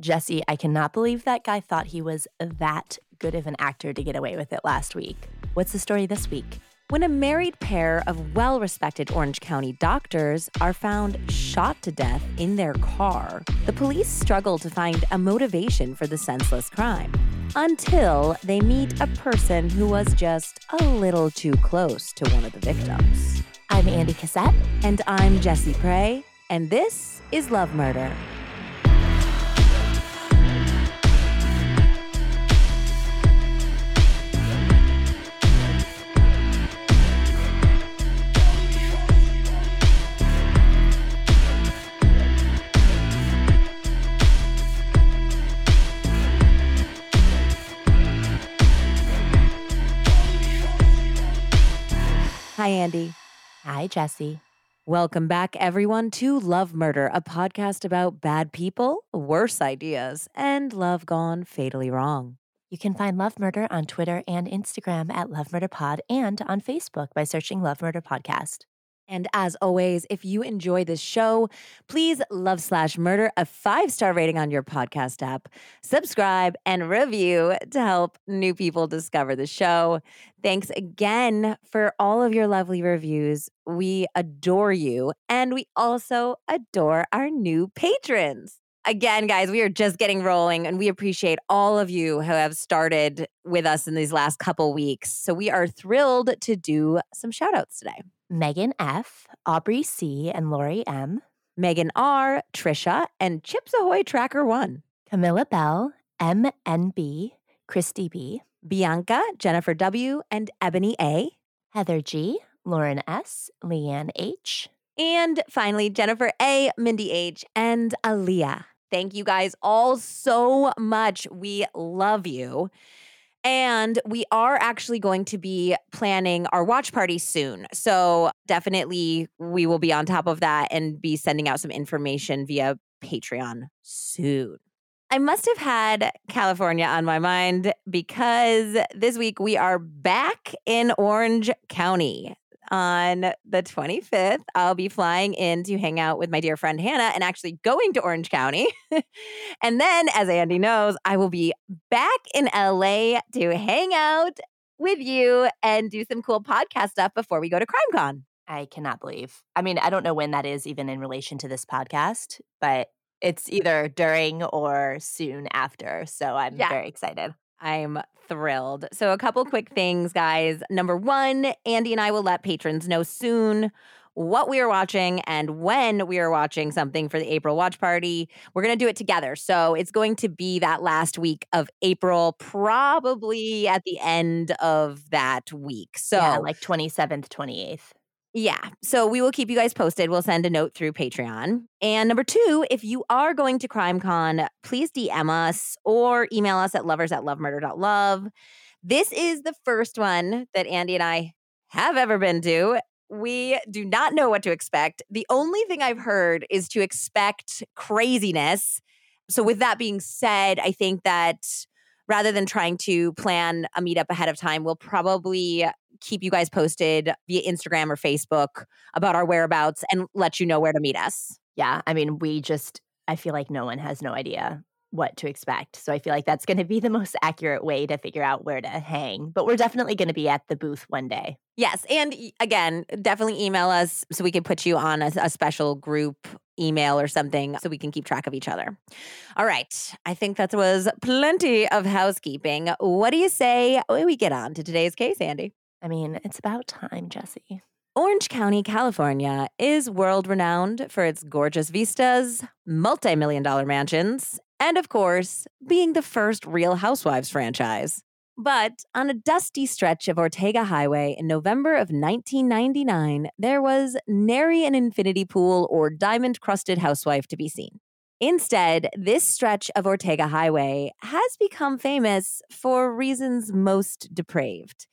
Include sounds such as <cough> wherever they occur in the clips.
Jessie, I cannot believe that guy thought he was that good of an actor to get away with it last week. What's the story this week? When a married pair of well respected Orange County doctors are found shot to death in their car, the police struggle to find a motivation for the senseless crime until they meet a person who was just a little too close to one of the victims. I'm Andie Cassette. And I'm Jessie Pray, and this is Love Murder. Hi, Andie. Hi, Jessie. Welcome back, everyone, to Love Murder, a podcast about bad people, worse ideas, and love gone fatally wrong. You can find Love Murder on Twitter and Instagram at Love Murder Pod and on Facebook by searching Love Murder Podcast. And as always, if you enjoy this show, please love slash murder a five star rating on your podcast app, subscribe and review to help new people discover the show. Thanks again for all of your lovely reviews. We adore you. And we also adore our new patrons. Again, guys, we are just getting rolling and we appreciate all of you who have started with us in these last couple weeks. So we are thrilled to do some shout outs today. Megan F., Aubrey C., and Lori M., Megan R., Trisha, and Chips Ahoy Tracker 1, Camilla Bell, MNB, Christy B., Bianca, Jennifer W., and Ebony A., Heather G., Lauren S., Leanne H., and finally, Jennifer A., Mindy H., and Aaliyah. Thank you guys all so much. We love you. And we are actually going to be planning our watch party soon. So definitely we will be on top of that and be sending out some information via Patreon soon. I must have had California on my mind because this week we are back in Orange County on the 25th, I'll be flying in to hang out with my dear friend Hannah and actually going to Orange County. <laughs> and then, as Andie knows, I will be back in LA to hang out with you and do some cool podcast stuff before we go to CrimeCon. I cannot believe. I mean, I don't know when that is even in relation to this podcast, but it's either during or soon after. So I'm yeah. very excited. I'm thrilled. So, a couple quick things, guys. Number one, Andie and I will let patrons know soon what we are watching and when we are watching something for the April watch party. We're going to do it together. So, it's going to be that last week of April, probably at the end of that week. So, yeah, like 27th, 28th. Yeah. So we will keep you guys posted. We'll send a note through Patreon. And number two, if you are going to CrimeCon, please DM us or email us at lovers at lovemurder.love. This is the first one that Andie and I have ever been to. We do not know what to expect. The only thing I've heard is to expect craziness. So, with that being said, I think that rather than trying to plan a meetup ahead of time, we'll probably keep you guys posted via Instagram or Facebook about our whereabouts and let you know where to meet us. Yeah. I mean, we just, I feel like no one has no idea what to expect. So I feel like that's going to be the most accurate way to figure out where to hang. But we're definitely going to be at the booth one day. Yes. And again, definitely email us so we can put you on a, a special group email or something so we can keep track of each other. All right. I think that was plenty of housekeeping. What do you say we get on to today's case, Andie? I mean, it's about time, Jessie. Orange County, California is world renowned for its gorgeous vistas, multi million dollar mansions, and of course, being the first Real Housewives franchise. But on a dusty stretch of Ortega Highway in November of 1999, there was nary an infinity pool or diamond crusted housewife to be seen. Instead, this stretch of Ortega Highway has become famous for reasons most depraved.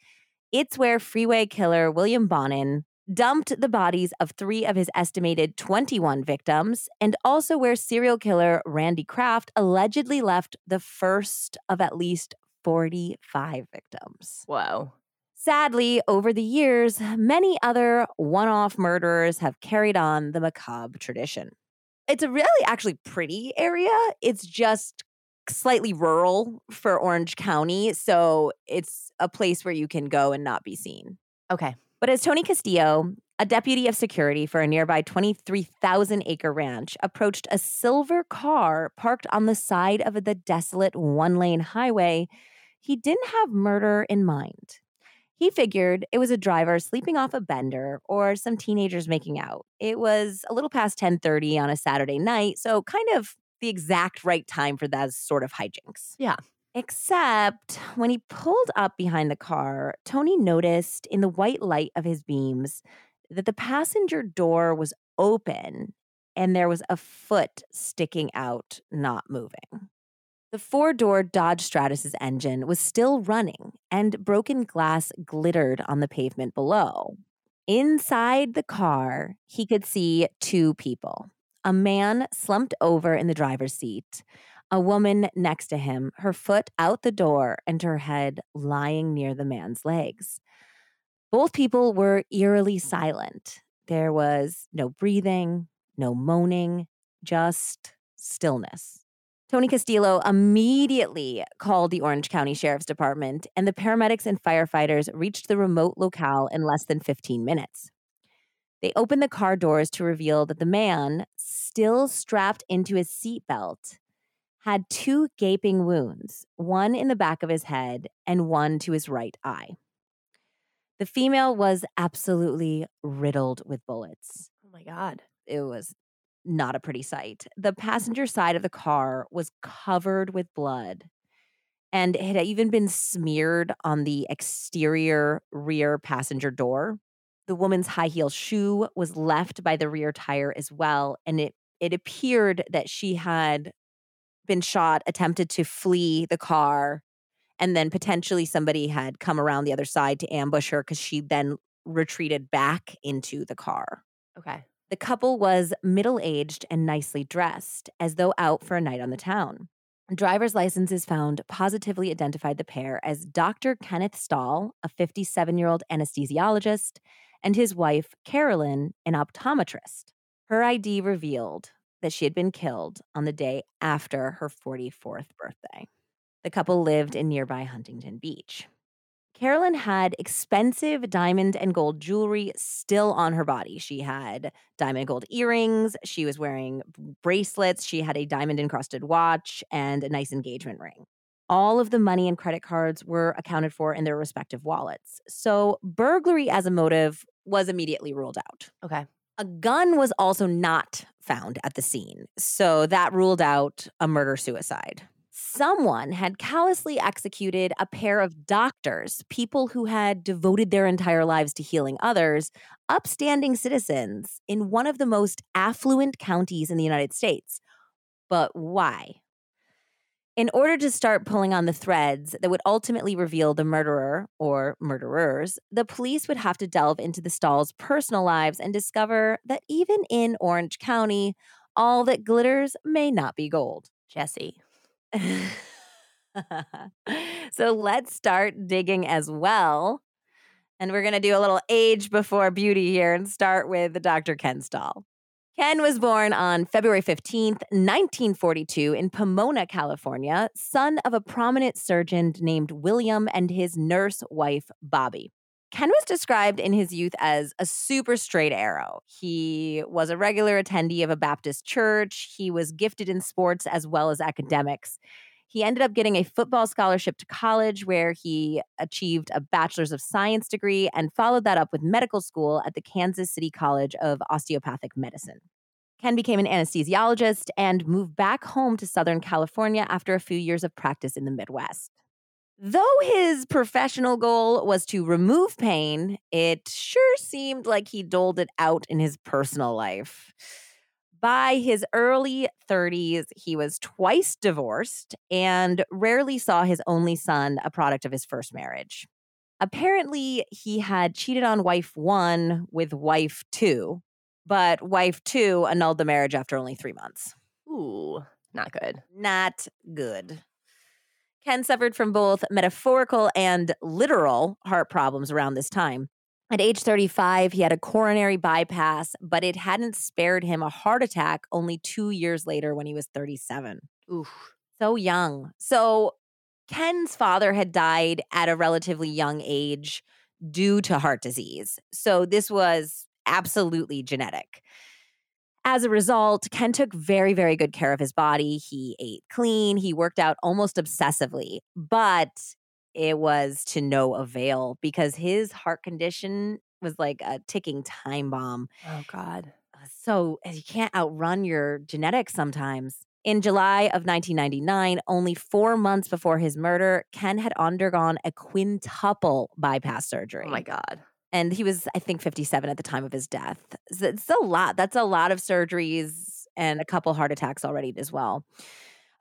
It's where freeway killer William Bonin dumped the bodies of three of his estimated 21 victims, and also where serial killer Randy Kraft allegedly left the first of at least 45 victims. Whoa. Sadly, over the years, many other one off murderers have carried on the macabre tradition. It's a really actually pretty area. It's just slightly rural for Orange County. So it's a place where you can go and not be seen. Okay. But as Tony Castillo, a deputy of security for a nearby 23,000 acre ranch, approached a silver car parked on the side of the desolate one lane highway, he didn't have murder in mind. He figured it was a driver sleeping off a bender or some teenagers making out. It was a little past 10:30 on a Saturday night, so kind of the exact right time for those sort of hijinks. Yeah. Except when he pulled up behind the car, Tony noticed in the white light of his beams that the passenger door was open and there was a foot sticking out, not moving. The four door Dodge Stratus's engine was still running, and broken glass glittered on the pavement below. Inside the car, he could see two people a man slumped over in the driver's seat, a woman next to him, her foot out the door and her head lying near the man's legs. Both people were eerily silent. There was no breathing, no moaning, just stillness. Tony Castillo immediately called the Orange County Sheriff's Department, and the paramedics and firefighters reached the remote locale in less than 15 minutes. They opened the car doors to reveal that the man, still strapped into his seatbelt, had two gaping wounds, one in the back of his head and one to his right eye. The female was absolutely riddled with bullets. Oh my God. It was not a pretty sight. The passenger side of the car was covered with blood and it had even been smeared on the exterior rear passenger door. The woman's high heel shoe was left by the rear tire as well. And it, it appeared that she had been shot, attempted to flee the car, and then potentially somebody had come around the other side to ambush her because she then retreated back into the car. Okay. The couple was middle aged and nicely dressed, as though out for a night on the town. Driver's licenses found positively identified the pair as Dr. Kenneth Stahl, a 57 year old anesthesiologist, and his wife, Carolyn, an optometrist. Her ID revealed that she had been killed on the day after her 44th birthday. The couple lived in nearby Huntington Beach. Carolyn had expensive diamond and gold jewelry still on her body. She had diamond gold earrings. She was wearing bracelets. She had a diamond encrusted watch and a nice engagement ring. All of the money and credit cards were accounted for in their respective wallets. So, burglary as a motive was immediately ruled out. Okay. A gun was also not found at the scene. So, that ruled out a murder suicide someone had callously executed a pair of doctors, people who had devoted their entire lives to healing others, upstanding citizens in one of the most affluent counties in the United States. But why? In order to start pulling on the threads that would ultimately reveal the murderer or murderers, the police would have to delve into the Stahls' personal lives and discover that even in Orange County, all that glitters may not be gold. Jessie. <laughs> so let's start digging as well. And we're going to do a little age before beauty here and start with the Dr. Ken Stahl. Ken was born on February 15th, 1942, in Pomona, California, son of a prominent surgeon named William and his nurse wife, Bobby. Ken was described in his youth as a super straight arrow. He was a regular attendee of a Baptist church. He was gifted in sports as well as academics. He ended up getting a football scholarship to college where he achieved a bachelor's of science degree and followed that up with medical school at the Kansas City College of Osteopathic Medicine. Ken became an anesthesiologist and moved back home to Southern California after a few years of practice in the Midwest. Though his professional goal was to remove pain, it sure seemed like he doled it out in his personal life. By his early 30s, he was twice divorced and rarely saw his only son, a product of his first marriage. Apparently, he had cheated on wife one with wife two, but wife two annulled the marriage after only three months. Ooh, not good. Not good. Ken suffered from both metaphorical and literal heart problems around this time. At age 35, he had a coronary bypass, but it hadn't spared him a heart attack only two years later when he was 37. Oof. So young. So Ken's father had died at a relatively young age due to heart disease. So this was absolutely genetic. As a result, Ken took very, very good care of his body. He ate clean, he worked out almost obsessively, but it was to no avail because his heart condition was like a ticking time bomb. Oh, God. Uh, so you can't outrun your genetics sometimes. In July of 1999, only four months before his murder, Ken had undergone a quintuple bypass oh surgery. Oh, my God. And he was, I think, 57 at the time of his death. So it's a lot. That's a lot of surgeries and a couple heart attacks already as well.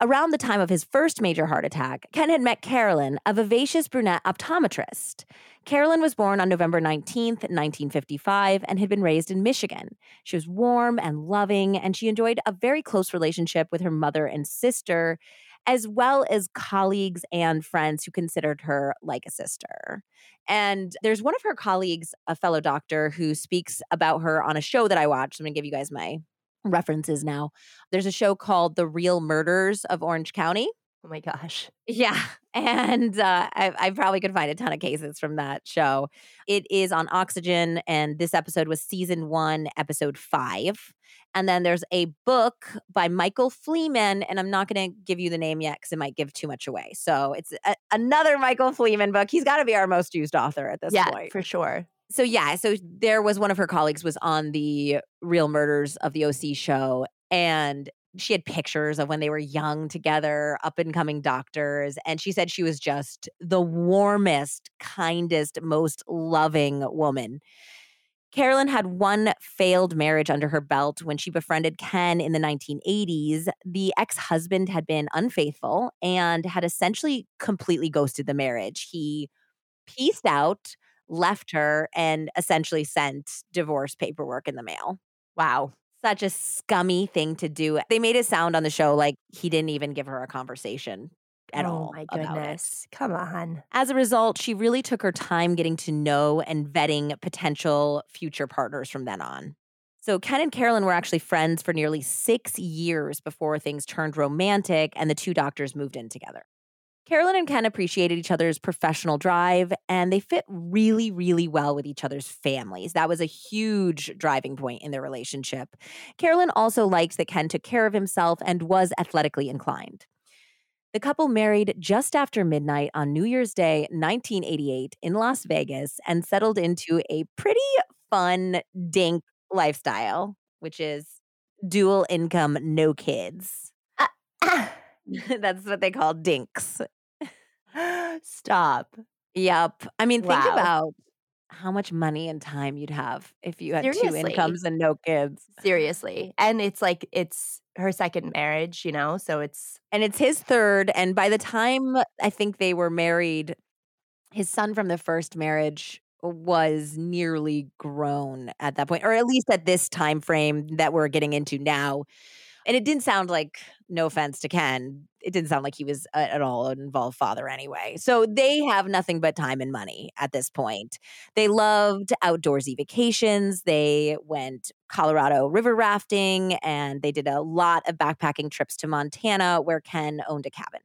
Around the time of his first major heart attack, Ken had met Carolyn, a vivacious brunette optometrist. Carolyn was born on November 19th, 1955, and had been raised in Michigan. She was warm and loving, and she enjoyed a very close relationship with her mother and sister, as well as colleagues and friends who considered her like a sister. And there's one of her colleagues, a fellow doctor, who speaks about her on a show that I watched. I'm going to give you guys my references now. There's a show called The Real Murders of Orange County. Oh my gosh. <laughs> Yeah. <laughs> And uh, I, I, probably could find a ton of cases from that show. It is on Oxygen, and this episode was season one, episode five. And then there's a book by Michael Fleeman, and I'm not going to give you the name yet because it might give too much away. So it's a, another Michael Fleeman book. He's got to be our most used author at this yeah, point. for sure so yeah, so there was one of her colleagues was on the Real Murders of the OC show and she had pictures of when they were young together, up and coming doctors, and she said she was just the warmest, kindest, most loving woman. Carolyn had one failed marriage under her belt when she befriended Ken in the 1980s. The ex husband had been unfaithful and had essentially completely ghosted the marriage. He pieced out left her and essentially sent divorce paperwork in the mail. Wow. Such a scummy thing to do. They made it sound on the show like he didn't even give her a conversation at all. oh all. my goodness. Come on. As a result, she really took her time getting to know and vetting potential future partners from then on. So, Ken and Carolyn were actually friends for nearly six years before things turned romantic and the two doctors moved in together. Carolyn and Ken appreciated each other's professional drive and they fit really, really well with each other's families. That was a huge driving point in their relationship. Carolyn also liked that Ken took care of himself and was athletically inclined. The couple married just after midnight on New Year's Day, 1988, in Las Vegas and settled into a pretty fun dink lifestyle, which is dual income, no kids. Uh, ah. <laughs> That's what they call dinks. Stop. Yep. I mean, think Wow. about how much money and time you'd have if you had two incomes and no kids. Seriously. And it's like it's her second marriage, you know? So it's And it's his third. And by the time I think they were married, his son from the first marriage was nearly grown at that point, or at least at this time frame that we're getting into now. And it didn't sound like, no offense to Ken, it didn't sound like he was a- at all an involved father anyway. So they have nothing but time and money at this point. They loved outdoorsy vacations. They went Colorado river rafting and they did a lot of backpacking trips to Montana where Ken owned a cabin.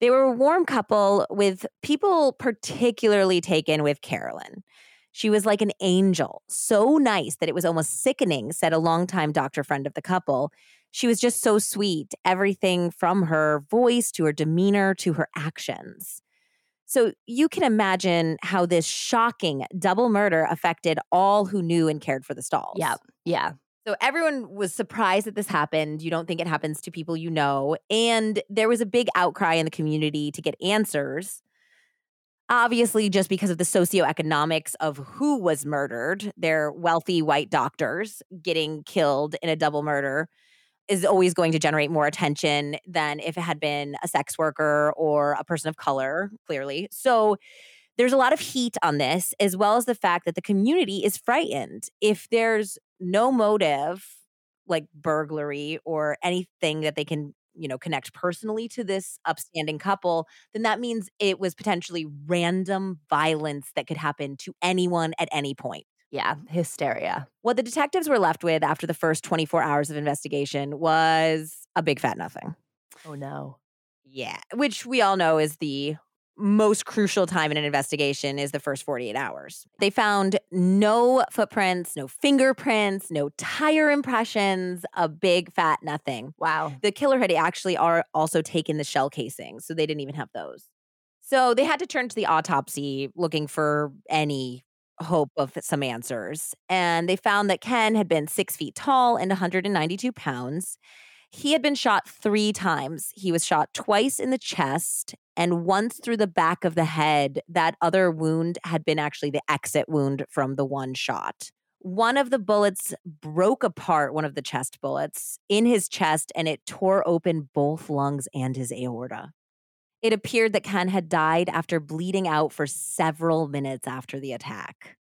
They were a warm couple with people particularly taken with Carolyn. She was like an angel, so nice that it was almost sickening, said a longtime doctor friend of the couple. She was just so sweet, everything from her voice to her demeanor to her actions. So you can imagine how this shocking double murder affected all who knew and cared for the Stahls. yeah. Yeah. So everyone was surprised that this happened. You don't think it happens to people you know. And there was a big outcry in the community to get answers. Obviously, just because of the socioeconomics of who was murdered, they're wealthy white doctors getting killed in a double murder is always going to generate more attention than if it had been a sex worker or a person of color, clearly. So there's a lot of heat on this, as well as the fact that the community is frightened. If there's no motive, like burglary or anything that they can you know, connect personally to this upstanding couple, then that means it was potentially random violence that could happen to anyone at any point. Yeah, hysteria. What the detectives were left with after the first 24 hours of investigation was a big fat nothing. Oh no. Yeah, which we all know is the most crucial time in an investigation is the first 48 hours. They found no footprints, no fingerprints, no tire impressions, a big fat nothing. Wow. The killer had actually are also taken the shell casings, so they didn't even have those. So they had to turn to the autopsy looking for any hope of some answers. And they found that Ken had been six feet tall and 192 pounds. He had been shot three times. He was shot twice in the chest and once through the back of the head. That other wound had been actually the exit wound from the one shot. One of the bullets broke apart one of the chest bullets in his chest and it tore open both lungs and his aorta. It appeared that Ken had died after bleeding out for several minutes after the attack.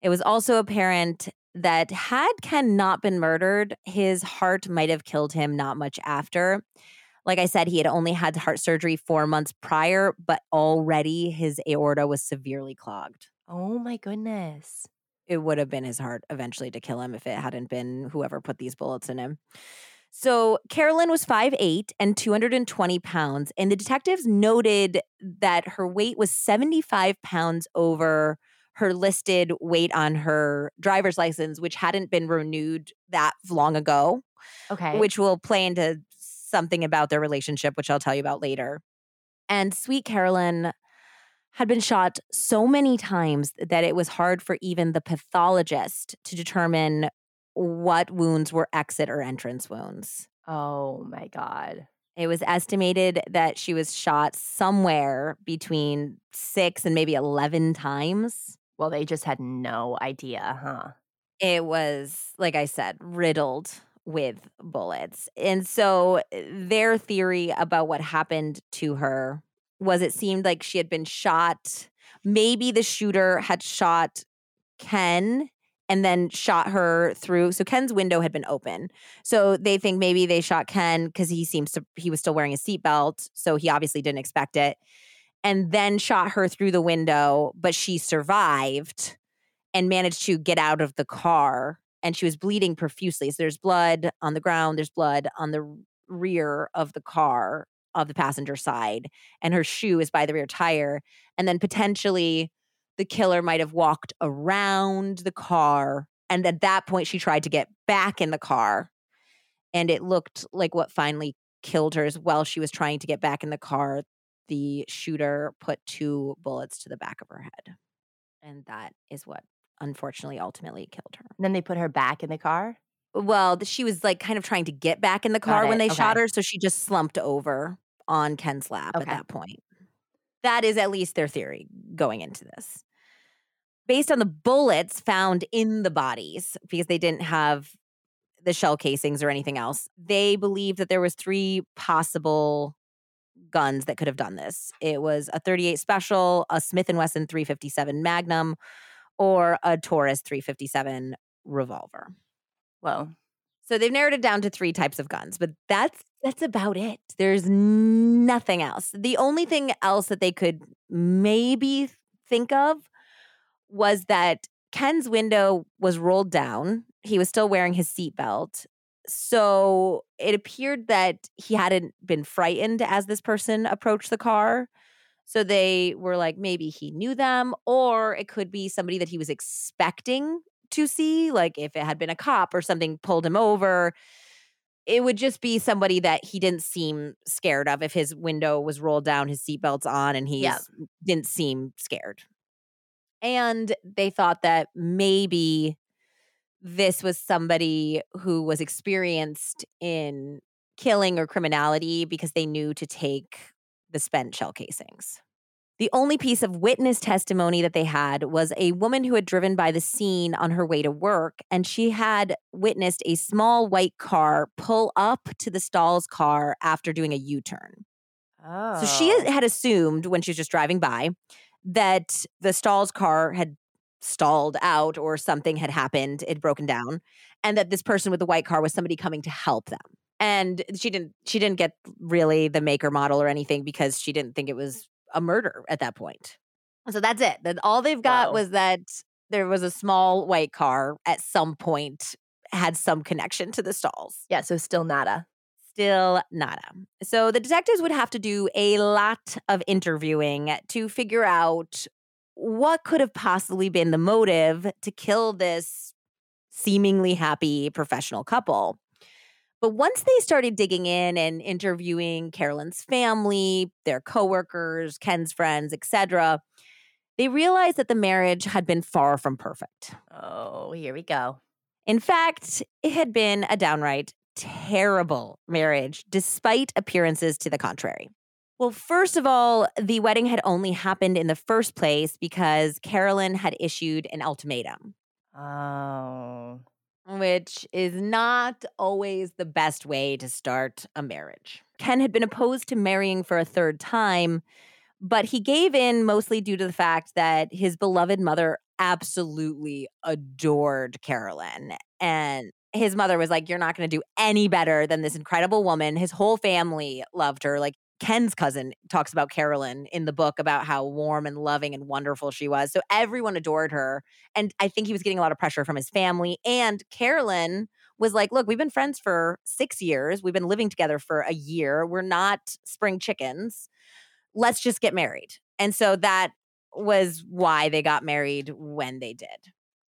It was also apparent that had Ken not been murdered, his heart might have killed him not much after. Like I said, he had only had heart surgery four months prior, but already his aorta was severely clogged. Oh my goodness. It would have been his heart eventually to kill him if it hadn't been whoever put these bullets in him. So Carolyn was 5'8 and 220 pounds, and the detectives noted that her weight was 75 pounds over her listed weight on her driver's license, which hadn't been renewed that long ago. Okay. Which will play into something about their relationship, which I'll tell you about later. And Sweet Carolyn had been shot so many times that it was hard for even the pathologist to determine what wounds were exit or entrance wounds. Oh my God. It was estimated that she was shot somewhere between six and maybe 11 times. Well, they just had no idea, huh? It was, like I said, riddled with bullets. And so eh, their theory about what happened to her was it seemed like she had been shot. Maybe the shooter had shot Ken and then shot her through. So Ken's window had been open. So they think maybe they shot Ken because he seems to, he was still wearing a seatbelt. So he obviously didn't expect it and then shot her through the window, but she survived and managed to get out of the car. And she was bleeding profusely. So there's blood on the ground, there's blood on the rear of the car of the passenger side, and her shoe is by the rear tire. And then potentially the killer might have walked around the car. And at that point, she tried to get back in the car. And it looked like what finally killed her as well. She was trying to get back in the car the shooter put two bullets to the back of her head. And that is what unfortunately ultimately killed her. And then they put her back in the car? Well, she was like kind of trying to get back in the car when they okay. shot her. So she just slumped over on Ken's lap okay. at that point. That is at least their theory going into this. Based on the bullets found in the bodies, because they didn't have the shell casings or anything else, they believe that there was three possible guns that could have done this. It was a 38 Special, a Smith and Wesson 357 Magnum, or a Taurus 357 revolver. Well, so they've narrowed it down to three types of guns, but that's that's about it. There's nothing else. The only thing else that they could maybe think of was that Ken's window was rolled down. He was still wearing his seatbelt so it appeared that he hadn't been frightened as this person approached the car. So they were like, maybe he knew them, or it could be somebody that he was expecting to see. Like if it had been a cop or something pulled him over, it would just be somebody that he didn't seem scared of if his window was rolled down, his seatbelt's on, and he yep. didn't seem scared. And they thought that maybe this was somebody who was experienced in killing or criminality because they knew to take the spent shell casings. The only piece of witness testimony that they had was a woman who had driven by the scene on her way to work, and she had witnessed a small white car pull up to the Stahl's car after doing a U turn. Oh. So she oh. had assumed when she was just driving by that the Stahls car had stalled out or something had happened, it broken down, and that this person with the white car was somebody coming to help them. and she didn't she didn't get really the maker model or anything because she didn't think it was a murder at that point. So that's it. That all they've got Wow. was that there was a small white car at some point had some connection to the Stahls. Yeah, so still nada. Still nada. So the detectives would have to do a lot of interviewing to figure out what could have possibly been the motive to kill this seemingly happy professional couple. But once they started digging in and interviewing Carolyn's family, their coworkers, Ken's friends, etc., they realized that the marriage had been far from perfect. Oh, here we go. In fact, it had been a downright terrible marriage, despite appearances to the contrary. Well, first of all, the wedding had only happened in the first place because Carolyn had issued an ultimatum, Oh. which is not always the best way to start a marriage. Ken had been opposed to marrying for a third time, but he gave in mostly due to the fact that his beloved mother absolutely adored Carolyn. And his mother was like, You're not going to do any better than this incredible woman. His whole family loved her. Like Ken's cousin talks about Carolyn in the book about how warm and loving and wonderful she was. So everyone adored her. And I think he was getting a lot of pressure from his family. And Carolyn was like, Look, we've been friends for six years. We've been living together for a year. We're not spring chickens. Let's just get married. And so that was why they got married when they did.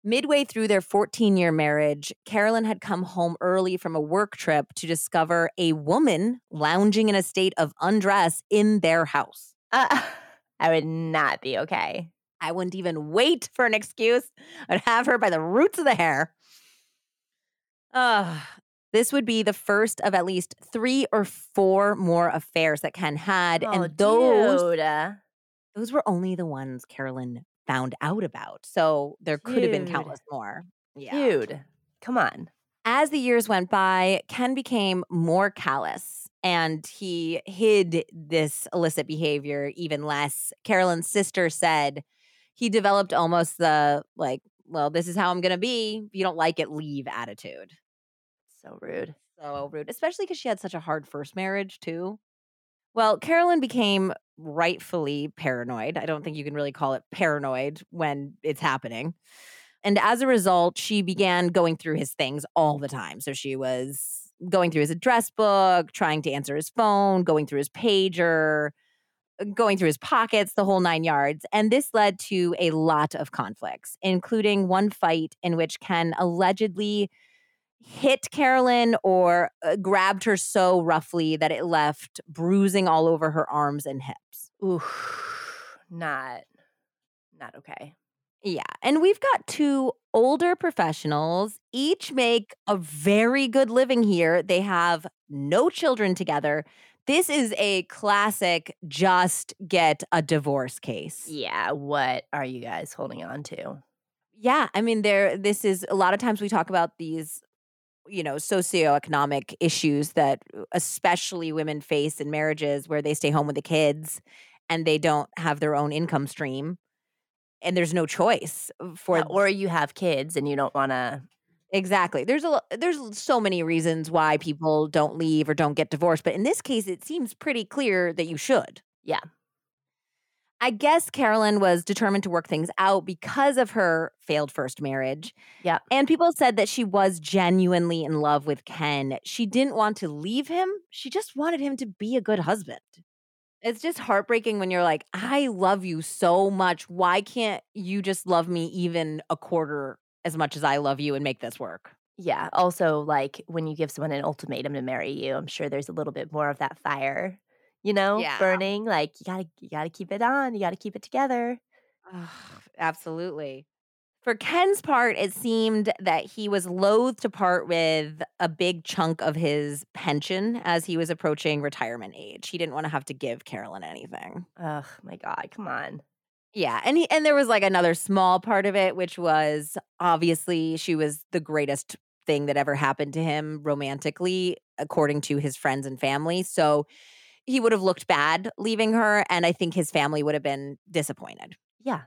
Midway through their 14 year marriage, Carolyn had come home early from a work trip to discover a woman lounging in a state of undress in their house. Uh, <laughs> I would not be okay. I wouldn't even wait for an excuse. I'd have her by the roots of the hair. Ugh. this would be the first of at least three or four more affairs that Ken had. Oh, and those dude. uh, those were only the ones Carolyn found out about. So there could have been countless more. Yeah. Dude, come on. As the years went by, Ken became more callous and he hid this illicit behavior even less. Carolyn's sister said he developed almost the like, well, this is how I'm going to be. If you don't like it, leave attitude. So rude. So rude, especially because she had such a hard first marriage, too. Well, Carolyn became rightfully paranoid. I don't think you can really call it paranoid when it's happening. And as a result, she began going through his things all the time. So she was going through his address book, trying to answer his phone, going through his pager, uh, going through his pockets, the whole nine yards. And this led to a lot of conflicts, including one fight in which Ken allegedly hit Carolyn or uh, grabbed her so roughly that it left bruising all over her arms and hips. Ooh, not, not okay. Yeah. And we've got two older professionals, each make a very good living here. They have no children together. This is a classic just get a divorce case. Yeah, what are you guys holding on to? Yeah, I mean there this is a lot of times we talk about these you know socioeconomic issues that uh, especially women face in marriages where they stay home with the kids and they don't have their own income stream and there's no choice for Yeah, or you have kids and you don't want to. exactly there's a there's so many reasons why people don't leave or don't get divorced but in this case it seems pretty clear that you should Yeah. I guess Carolyn was determined to work things out because of her failed first marriage. Yeah. And people said that she was genuinely in love with Ken. She didn't want to leave him, she just wanted him to be a good husband. It's just heartbreaking when you're like, I love you so much. Why can't you just love me even a quarter as much as I love you and make this work? Yeah. Also, like when you give someone an ultimatum to marry you, I'm sure there's a little bit more of that fire, you know, Yeah. burning. Like you gotta, you gotta keep it on. You gotta keep it together. Absolutely. For Ken's part, it seemed that he was loath to part with a big chunk of his pension as he was approaching retirement age. He didn't want to have to give Carolyn anything. Ugh, my God, come on. Yeah, and he and there was like another small part of it, which was obviously she was the greatest thing that ever happened to him romantically, according to his friends and family. So he would have looked bad leaving her, and I think his family would have been disappointed. Yeah,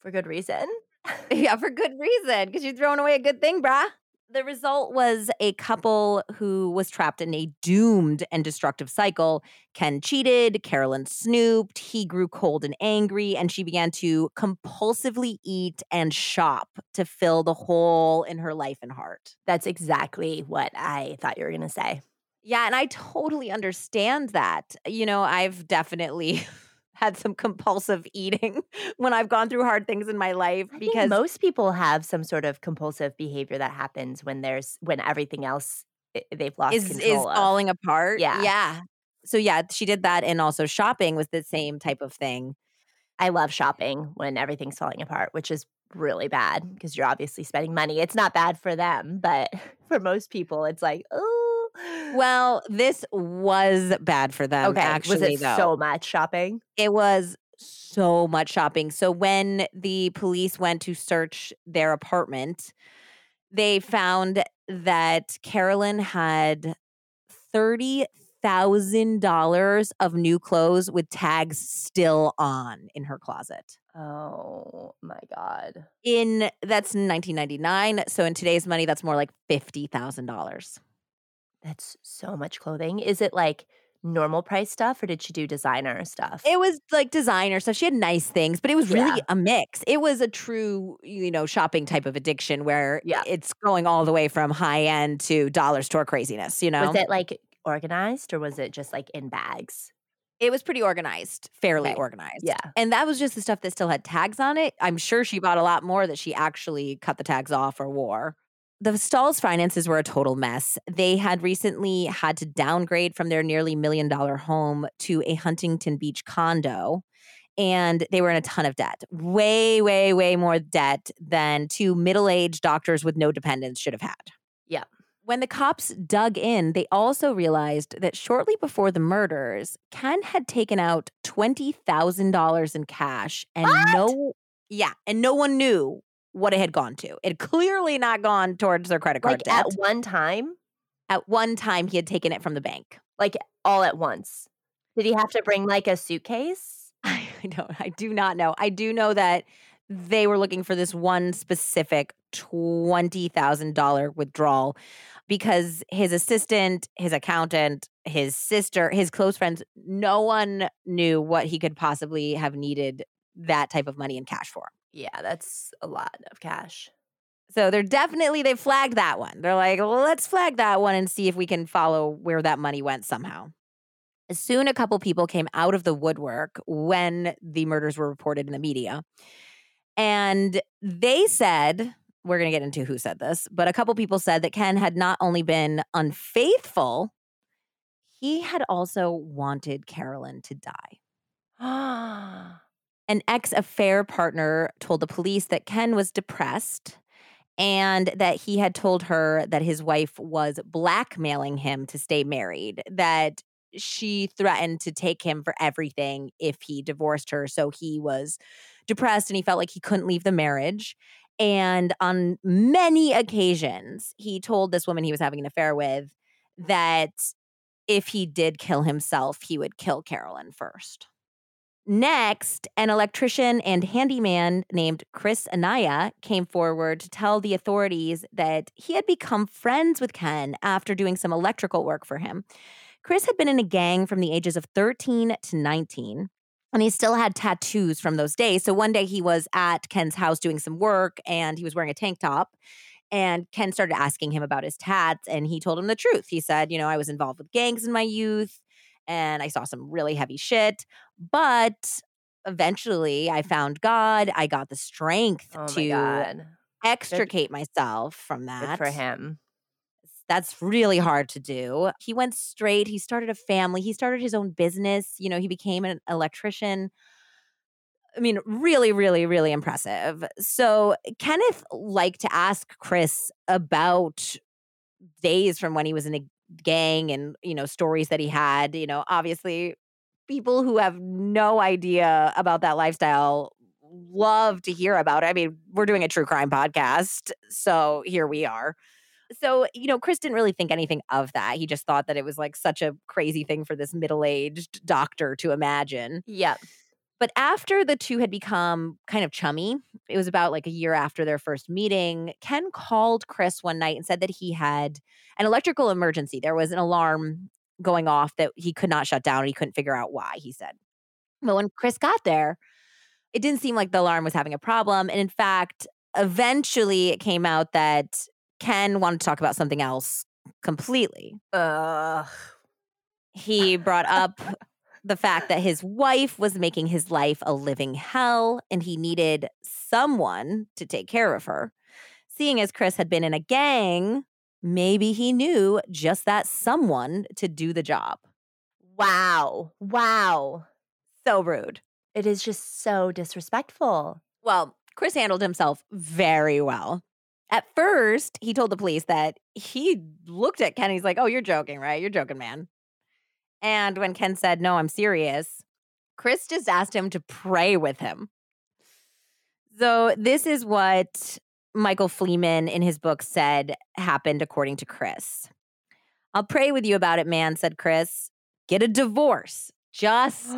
for good reason. <laughs> Yeah, for good reason, because you're throwing away a good thing, brah. The result was a couple who was trapped in a doomed and destructive cycle. Ken cheated, Carolyn snooped, he grew cold and angry, and she began to compulsively eat and shop to fill the hole in her life and heart. That's exactly what I thought you were going to say. Yeah, and I totally understand that. You know, I've definitely <laughs> had some compulsive eating <laughs> when I've gone through hard things in my life I because most people have some sort of compulsive behavior that happens when there's when everything else eh, they've lost is is of. falling apart. Yeah. Yeah. So yeah, she did that and also shopping was the same type of thing. I love shopping when everything's falling apart, which is really bad because you're obviously spending money. It's not bad for them, but <laughs> for most people, it's like, oh, Well, this was bad for them okay. actually was it though. so much shopping? it was so much shopping. So when the police went to search their apartment, they found that Carolyn had thirty thousand dollars of new clothes with tags still on in her closet. Oh my god. In that's 1999, so in today's money, that's more like fifty thousand dollars. That's so much clothing. Is it like normal price stuff or did she do designer stuff? It was like designer stuff. She had nice things, but it was really Yeah. a mix. It was a true, you know, shopping type of addiction where Yeah. it's going all the way from high end to dollar store craziness, you know? Was it like organized or was it just like in bags? It was pretty organized, fairly Okay. organized. Yeah. And that was just the stuff that still had tags on it. I'm sure she bought a lot more that she actually cut the tags off or wore. The Stahl's finances were a total mess. They had recently had to downgrade from their nearly million dollar home to a Huntington Beach condo. And they were in a ton of debt, way, way, way more debt than two middle aged doctors with no dependents should have had. Yeah. When the cops dug in, they also realized that shortly before the murders, Ken had taken out $20,000 in cash and What? no yeah, and no one knew what it had gone to. It had clearly not gone towards their credit card Like debt. at one time? At one time he had taken it from the bank. Like all at once? Did he have to bring like a suitcase? <laughs> I don't I do not know. I do know that they were looking for this one specific $20,000 withdrawal because his assistant, his accountant, his sister, his close friends, no one knew what he could possibly have needed that type of money in cash for. Yeah, that's a lot of cash. So they're definitely they flagged that one. They're like, well, let's flag that one and see if we can follow where that money went somehow. Soon, a couple people came out of the woodwork when the murders were reported in the media, and they said, "We're going to get into who said this," but a couple people said that Ken had not only been unfaithful, he had also wanted Carolyn to die. <gasps> Ah. An ex affair partner told the police that Ken was depressed and that he had told her that his wife was blackmailing him to stay married, that she threatened to take him for everything if he divorced her. So he was depressed and he felt like he couldn't leave the marriage. And on many occasions, he told this woman he was having an affair with that if he did kill himself, he would kill Carolyn first. Next, an electrician and handyman named Chris Anaya came forward to tell the authorities that he had become friends with Ken after doing some electrical work for him. Chris had been in a gang from the ages of 13 to 19, and he still had tattoos from those days. So one day he was at Ken's house doing some work and he was wearing a tank top. And Ken started asking him about his tats, and he told him the truth. He said, You know, I was involved with gangs in my youth and I saw some really heavy shit. But eventually I mm-hmm. found God. I got the strength Oh to god. extricate myself from that. Good for him. That's really hard to do. He went straight. He started a family. He started his own business. You know, he became an electrician. I mean, really, really, really impressive. So, Kenneth liked to ask Chris about days from when he was in a gang and, you know, stories that he had. You know, obviously, people who have no idea about that lifestyle love to hear about it. I mean, we're doing a true crime podcast. So, here we are. So, you know, Chris didn't really think anything of that. He just thought that it was like such a crazy thing for this middle aged doctor to imagine. Yep. But after the two had become kind of chummy, it was about like a year after their first meeting, Ken called Chris one night and said that he had an electrical emergency. There was an alarm going off that he could not shut down and he couldn't figure out why, he said. But when Chris got there, it didn't seem like the alarm was having a problem. And in fact, eventually it came out that Ken wanted to talk about something else completely. Ugh. He brought up the fact that his wife was making his life a living hell and he needed someone to take care of her. Seeing as Chris had been in a gang, maybe he knew just that someone to do the job. Wow. Wow. So rude. It is just so disrespectful. Well, Chris handled himself very well. At first, he told the police that he looked at Ken. He's like, Oh, you're joking, right? You're joking, man. And when Ken said, No, I'm serious, Chris just asked him to pray with him. So, this is what Michael Fleeman in his book said happened according to Chris. I'll pray with you about it, man, said Chris. Get a divorce. Just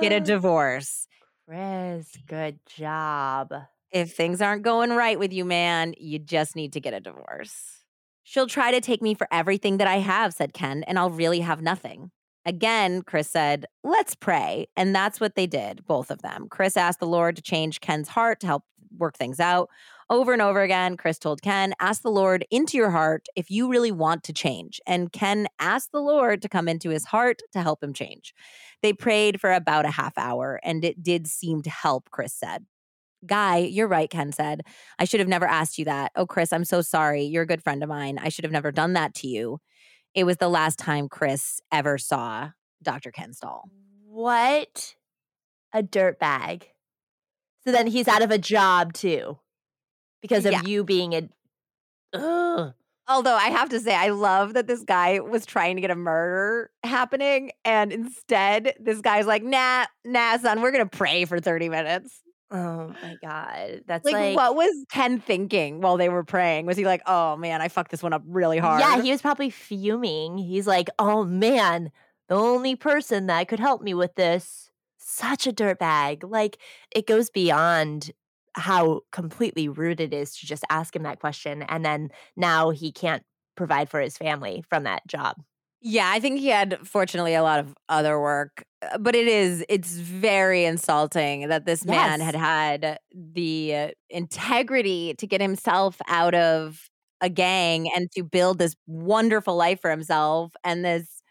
get a <gasps> divorce. Chris, good job. If things aren't going right with you, man, you just need to get a divorce. She'll try to take me for everything that I have, said Ken, and I'll really have nothing. Again, Chris said, Let's pray. And that's what they did, both of them. Chris asked the Lord to change Ken's heart to help work things out. Over and over again, Chris told Ken, Ask the Lord into your heart if you really want to change. And Ken asked the Lord to come into his heart to help him change. They prayed for about a half hour, and it did seem to help, Chris said. Guy, you're right, Ken said. I should have never asked you that. Oh, Chris, I'm so sorry. You're a good friend of mine. I should have never done that to you. It was the last time Chris ever saw Dr. Ken Stahl. What a dirtbag. So then he's out of a job too because of Yeah. you being a. Ugh. Although I have to say, I love that this guy was trying to get a murder happening. And instead, this guy's like, nah, nah, son, we're going to pray for 30 minutes. Oh my God. That's Like, like. what was Ken thinking while they were praying? Was he like, oh man, I fucked this one up really hard? Yeah, he was probably fuming. He's like, oh man, the only person that could help me with this, such a dirtbag. Like, it goes beyond how completely rude it is to just ask him that question. And then now he can't provide for his family from that job. Yeah, I think he had fortunately a lot of other work, uh, but it is it's very insulting that this man had had the uh, integrity to get himself out of a gang and to build this wonderful life for himself and this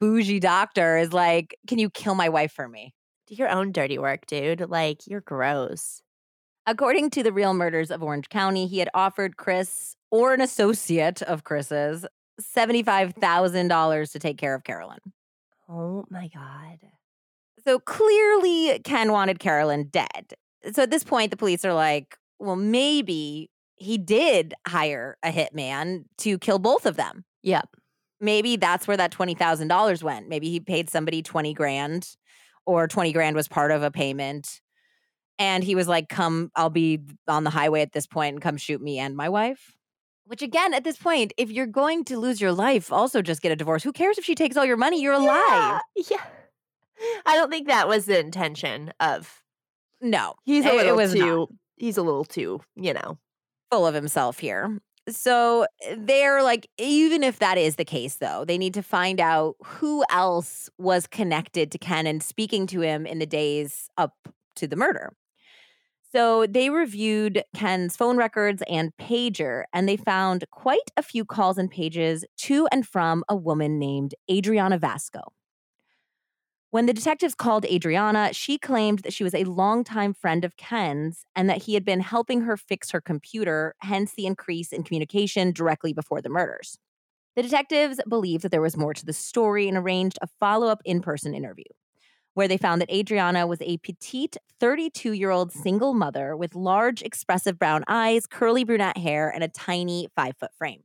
bougie doctor is like, "Can you kill my wife for me?" Do your own dirty work, dude. Like, you're gross. According to the Real Murders of Orange County, he had offered Chris or an associate of Chris's $75,000 to take care of Carolyn. Oh my God. So clearly, Ken wanted Carolyn dead. So at this point, the police are like, well, maybe he did hire a hitman to kill both of them. Yep. Maybe that's where that $20,000 went. Maybe he paid somebody 20 grand or 20 grand was part of a payment. And he was like, come, I'll be on the highway at this point and come shoot me and my wife. Which again, at this point, if you're going to lose your life, also just get a divorce. Who cares if she takes all your money? You're alive. Yeah. yeah. I don't think that was the intention of. No, He's a it- it little was not. too. He's a little too, you know. full of himself here. So eh, they're like, even if that is the case, though, they need to find out who else was connected to Ken and speaking to him in the days up to the murder. So they reviewed Ken's phone records and pager, and they found quite a few calls and pages to and from a woman named Adriana Vasco. When the detectives called Adriana, she claimed that she was a longtime friend of Ken's and that he had been helping her fix her computer, hence the increase in communication directly before the murders. The detectives believed that there was more to the story and arranged a follow up in person interview, where they found that Adriana was a petite 32 year old mm. single mother with large, expressive brown eyes, curly brunette hair, and a tiny five foot frame.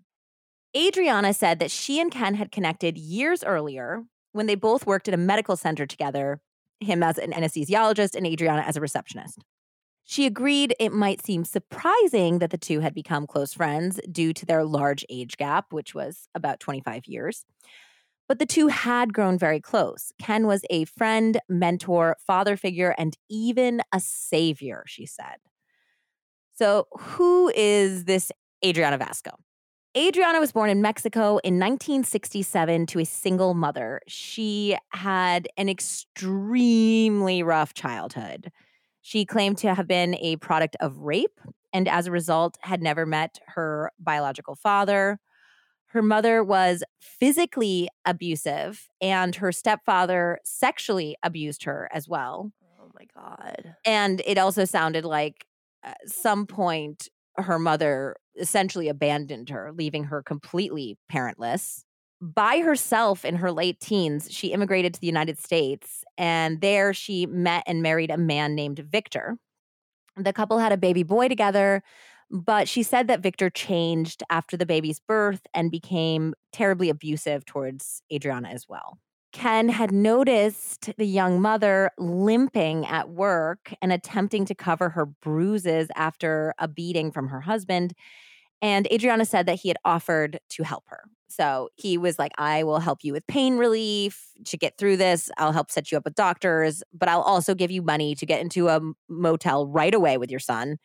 Adriana said that she and Ken had connected years earlier when they both worked at a medical center together, him as an anesthesiologist and Adriana as a receptionist. She agreed it might seem surprising that the two had become close friends due to their large age gap, which was about 25 years. But the two had grown very close. Ken was a friend, mentor, father figure, and even a savior, she said. So, who is this Adriana Vasco? Adriana was born in Mexico in 1967 to a single mother. She had an extremely rough childhood. She claimed to have been a product of rape and as a result had never met her biological father. Her mother was physically abusive and her stepfather sexually abused her as well. Oh my God. And it also sounded like at some point her mother essentially abandoned her, leaving her completely parentless. By herself in her late teens, she immigrated to the United States, and there she met and married a man named Victor. The couple had a baby boy together, but she said that Victor changed after the baby's birth and became terribly abusive towards Adriana as well. Ken had noticed the young mother limping at work and attempting to cover her bruises after a beating from her husband. And Adriana said that he had offered to help her. So he was like, I will help you with pain relief to get through this. I'll help set you up with doctors, but I'll also give you money to get into a motel right away with your son.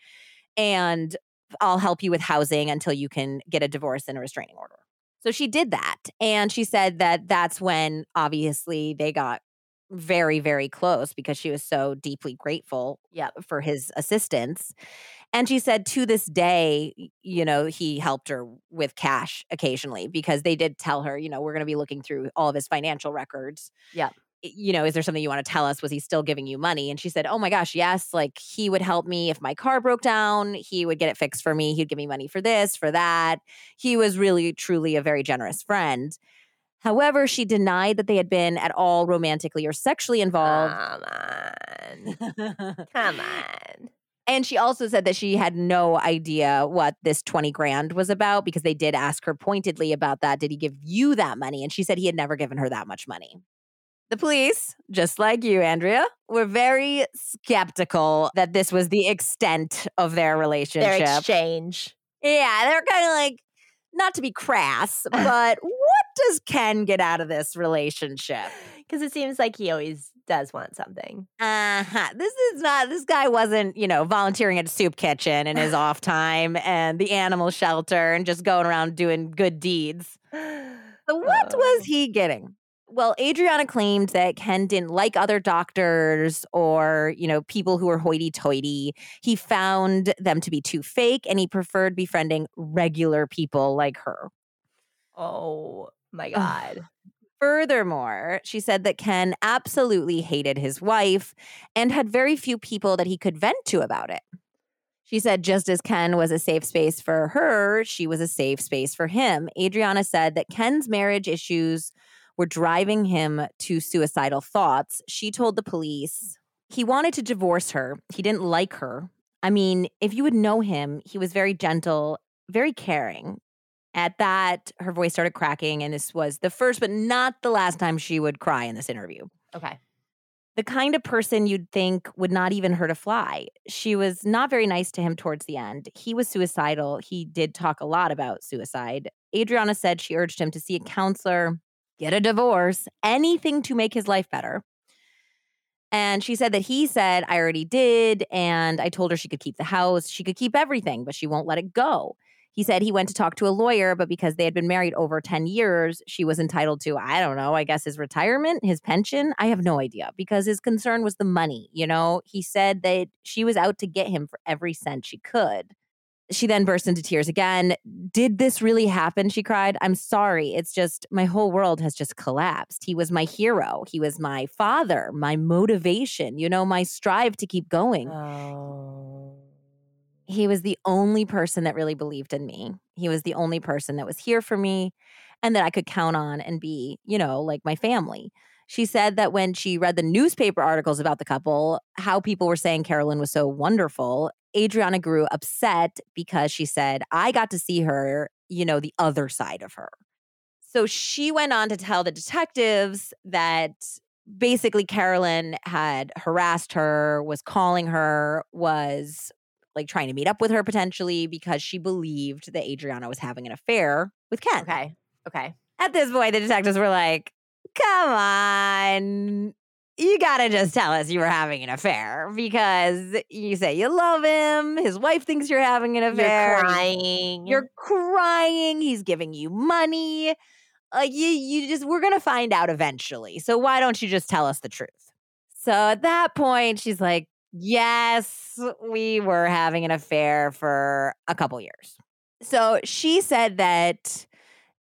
And I'll help you with housing until you can get a divorce and a restraining order. So she did that. And she said that that's when obviously they got very, very close because she was so deeply grateful Yep. for his assistance. And she said to this day, you know, he helped her with cash occasionally because they did tell her, you know, we're going to be looking through all of his financial records. Yep. You know, is there something you want to tell us? Was he still giving you money? And she said, Oh my gosh, yes. Like he would help me if my car broke down. He would get it fixed for me. He'd give me money for this, for that. He was really, truly a very generous friend. However, she denied that they had been at all romantically or sexually involved. Come on. <laughs> Come on. And she also said that she had no idea what this 20 grand was about because they did ask her pointedly about that. Did he give you that money? And she said he had never given her that much money. The police, just like you, Andrea, were very skeptical that this was the extent of their relationship. Their exchange. yeah, they're kind of like, not to be crass, <laughs> but what does Ken get out of this relationship? Because it seems like he always does want something. uh-huh. This is not this guy wasn't, you know, volunteering at a soup kitchen in his off <laughs> time and the animal shelter and just going around doing good deeds. <gasps> So what Oh. was he getting? Well, Adriana claimed that Ken didn't like other doctors or, you know, people who were hoity-toity. He found them to be too fake and he preferred befriending regular people like her. Oh my God. Furthermore, she said that Ken absolutely hated his wife and had very few people that he could vent to about it. She said just as Ken was a safe space for her, she was a safe space for him. Adriana said that Ken's marriage issues were driving him to suicidal thoughts. She told the police he wanted to divorce her. He didn't like her. I mean, if you would know him, he was very gentle, very caring. At that, her voice started cracking, and this was the first, but not the last time she would cry in this interview. Okay. The kind of person you'd think would not even hurt a fly. She was not very nice to him towards the end. He was suicidal. He did talk a lot about suicide. Adriana said she urged him to see a counselor, get a divorce, anything to make his life better. And she said that he said, I already did. And I told her she could keep the house. She could keep everything, but she won't let it go. He said he went to talk to a lawyer, but because they had been married over 10 years, she was entitled to, I don't know, I guess his retirement, his pension. I have no idea because his concern was the money. You know, he said that she was out to get him for every cent she could. She then burst into tears again. Did this really happen? She cried. I'm sorry. It's just my whole world has just collapsed. He was my hero. He was my father, my motivation, you know, my strive to keep going. Oh. He was the only person that really believed in me. He was the only person that was here for me and that I could count on and be, you know, like my family. She said that when she read the newspaper articles about the couple, how people were saying Carolyn was so wonderful, Adriana grew upset because she said, I got to see her, you know, the other side of her. So she went on to tell the detectives that basically Carolyn had harassed her, was calling her, was like trying to meet up with her potentially because she believed that Adriana was having an affair with Ken. Okay. Okay. At this point, the detectives were like, come on. You gotta just tell us you were having an affair because you say you love him. His wife thinks you're having an affair. You're crying. You're crying. He's giving you money. Like you, you just we're gonna find out eventually. So why don't you just tell us the truth? So at that point, she's like, Yes, we were having an affair for a couple years. So she said that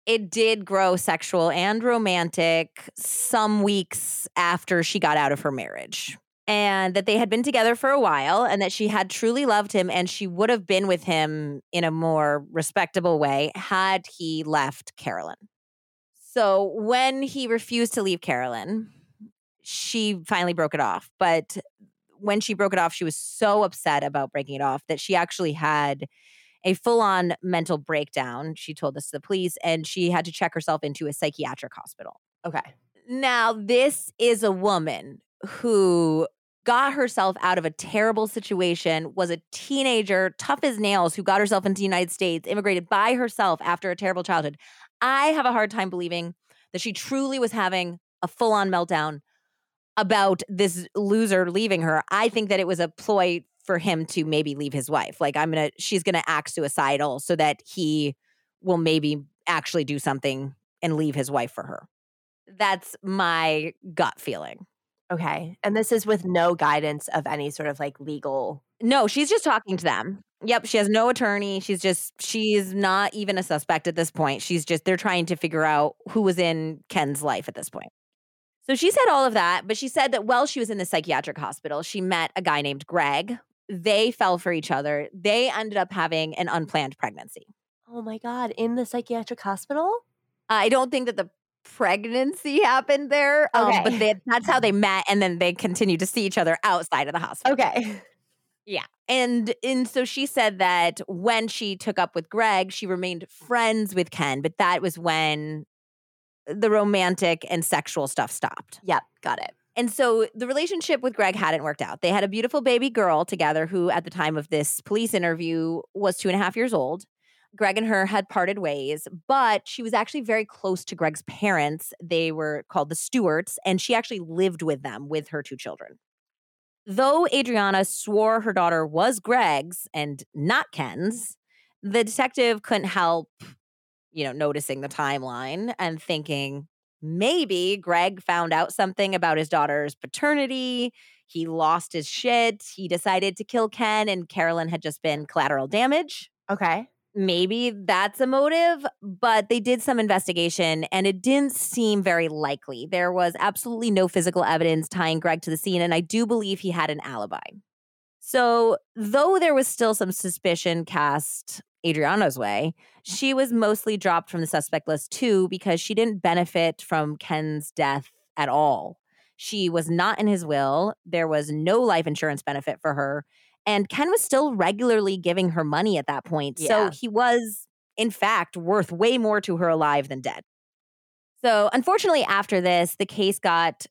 it did grow sexual and romantic some weeks after she got out of her marriage. And that they had been together for a while and that she had truly loved him and she would have been with him in a more respectable way had he left Carolyn. So when he refused to leave Carolyn, she finally broke it off. But when she broke it off, she was so upset about breaking it off that she actually had a full on mental breakdown. She told this to the police and she had to check herself into a psychiatric hospital. okay. Now, this is a woman who got herself out of a terrible situation, was a teenager, tough as nails, who got herself into the United States, immigrated by herself after a terrible childhood. I have a hard time believing that she truly was having a full on meltdown about this loser leaving her. I think that it was a ploy for him to maybe leave his wife. Like, I'm gonna, she's gonna act suicidal so that he will maybe actually do something and leave his wife for her. That's my gut feeling. Okay. And this is with no guidance of any sort of like legal. No, she's just talking to them. Yep, she has no attorney. She's just she's not even a suspect at this point. She's just they're trying to figure out who was in Ken's life at this point. So she said all of that, but she said that while she was in the psychiatric hospital, she met a guy named Greg. They fell for each other. They ended up having an unplanned pregnancy. Oh my God. In the psychiatric hospital? I don't think that the pregnancy happened there, um, but they, that's how they met, and then they continued to see each other outside of the hospital. Okay. <laughs> Yeah. And and so she said that when she took up with Greg, she remained friends with Ken, but that was when the romantic and sexual stuff stopped. Yep. Got it. And so the relationship with Greg hadn't worked out. They had a beautiful baby girl together who, at the time of this police interview, was two and a half years old. Greg and her had parted ways, but she was actually very close to Greg's parents. They were called the Stewarts, and she actually lived with them with her two children. Though Adriana swore her daughter was Greg's and not Ken's, the detective couldn't help, you know, noticing the timeline and thinking maybe Greg found out something about his daughter's paternity. He lost his shit. He decided to kill Ken, and Carolyn had just been collateral damage Okay. maybe that's a motive, but they did some investigation and it didn't seem very likely. There was absolutely no physical evidence tying Greg to the scene, and I do believe he had an alibi. So, though there was still some suspicion cast Adriana's way, she was mostly dropped from the suspect list too because she didn't benefit from Ken's death at all. She was not in his will. There was no life insurance benefit for her. And Ken was still regularly giving her money at that point. So he was, in fact, worth way more to her alive than dead. So, unfortunately, after this, the case got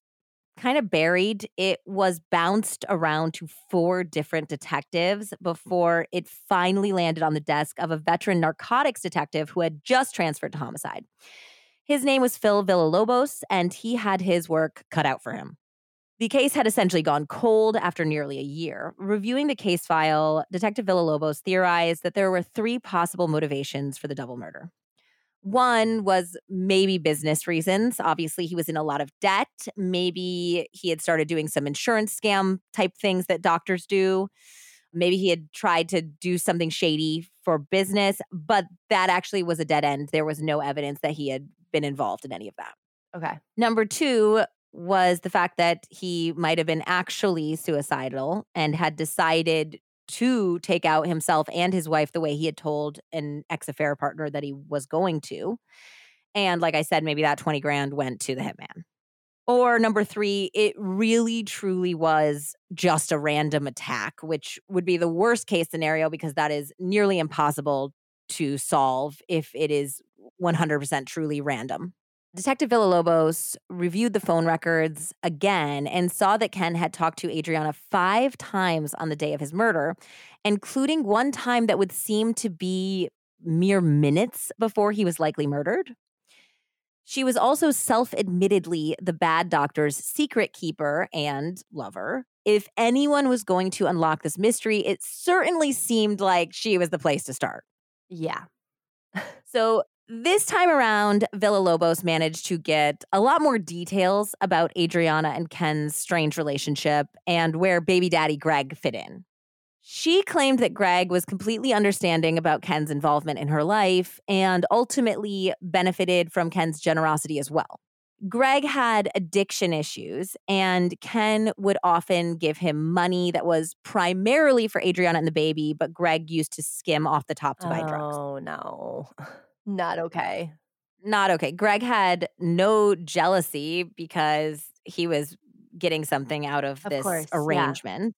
kind of buried. It was bounced around to four different detectives mm-hmm. before it finally landed on the desk of a veteran narcotics detective who had just transferred to homicide. His name was Phil Villalobos, and he had his work cut out for him. The case had essentially gone cold after nearly a year. Reviewing the case file, Detective Villalobos theorized that there were three possible motivations for the double murder. One was maybe business reasons. Obviously, he was in a lot of debt. Maybe he had started doing some insurance scam type things that doctors do. Maybe he had tried to do something shady for business, but that actually was a dead end. There was no evidence that he had been involved in any of that. Okay. Number two was the fact that he might have been actually suicidal and had decided to take out himself and his wife the way he had told an ex affair partner that he was going to. And like I said, maybe that 20 grand went to the hitman. Or number three, it really truly was just a random attack, which would be the worst case scenario because that is nearly impossible to solve if it is 100% truly random. Detective Villalobos reviewed the phone records again and saw that Ken had talked to Adriana five times on the day of his murder, including one time that would seem to be mere minutes before he was likely murdered. She was also self admittedly the bad doctor's secret keeper and lover. If anyone was going to unlock this mystery, it certainly seemed like she was the place to start. Yeah. <laughs> So this time around, Villalobos managed to get a lot more details about Adriana and Ken's strange relationship and where baby daddy Greg fit in. She claimed that Greg was completely understanding about Ken's involvement in her life and ultimately benefited from Ken's generosity as well. Greg had addiction issues, and Ken would often give him money that was primarily for Adriana and the baby, but Greg used to skim off the top to buy drugs. Oh, no. <laughs> Not okay. Not okay. Greg had no jealousy because he was getting something out of, Of this course, yeah. arrangement.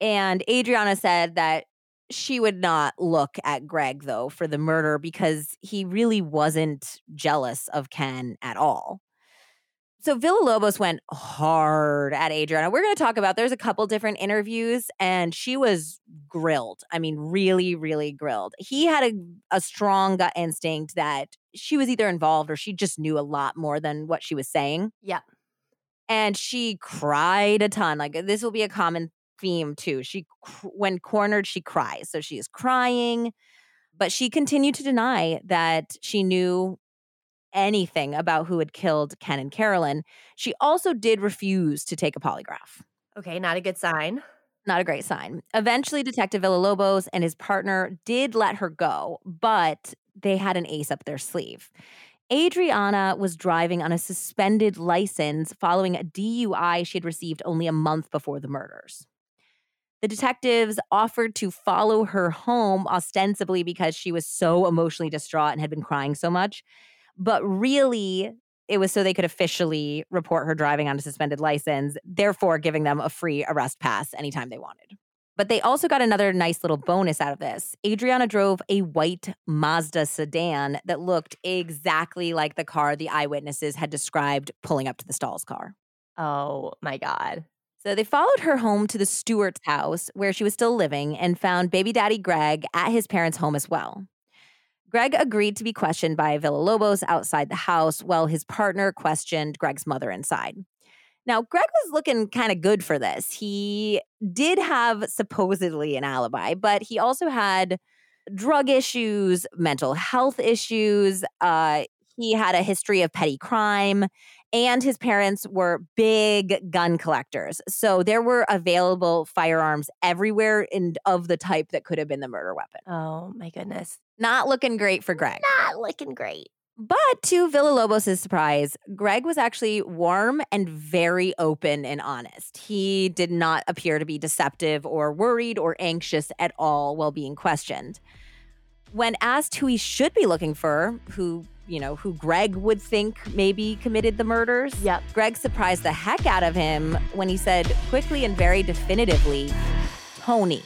And Adriana said that she would not look at Greg, though, for the murder because he really wasn't jealous of Ken at all. So Villalobos went hard at Adriana. We're going to talk about there's a couple different interviews and she was grilled. I mean really really grilled. He had a, a strong gut instinct that she was either involved or she just knew a lot more than what she was saying Yeah. and she cried a ton. Like this will be a common theme too. She when cornered she cries. So she is crying, but she continued to deny that she knew anything about who had killed Ken and Carolyn. She also did refuse to take a polygraph. Okay, not a good sign. Not a great sign. Eventually, Detective Villalobos and his partner did let her go, but they had an ace up their sleeve. Adriana was driving on a suspended license following a DUI she had received only a month before the murders. The detectives offered to follow her home ostensibly because she was so emotionally distraught and had been crying so much. But really, it was so they could officially report her driving on a suspended license, therefore giving them a free arrest pass anytime they wanted. But they also got another nice little bonus out of this. Adriana drove a white Mazda sedan that looked exactly like the car the eyewitnesses had described pulling up to the Stahls' car. Oh my God. So they followed her home to the Stewart's house where she was still living and found baby daddy Greg at his parents' home as well. Greg agreed to be questioned by Villalobos outside the house while his partner questioned Greg's mother inside. Now, Greg was looking kind of good for this. He did have supposedly an alibi, but he also had drug issues, mental health issues. Uh, he had a history of petty crime, and his parents were big gun collectors. So there were available firearms everywhere and of the type that could have been the murder weapon. Oh my goodness. Not looking great for Greg. Not looking great. But to Villalobos' surprise, Greg was actually warm and very open and honest. He did not appear to be deceptive or worried or anxious at all while being questioned. When asked who he should be looking for, who, you know, who Greg would think maybe committed the murders, Yep. Greg surprised the heck out of him when he said quickly and very definitively, Tony.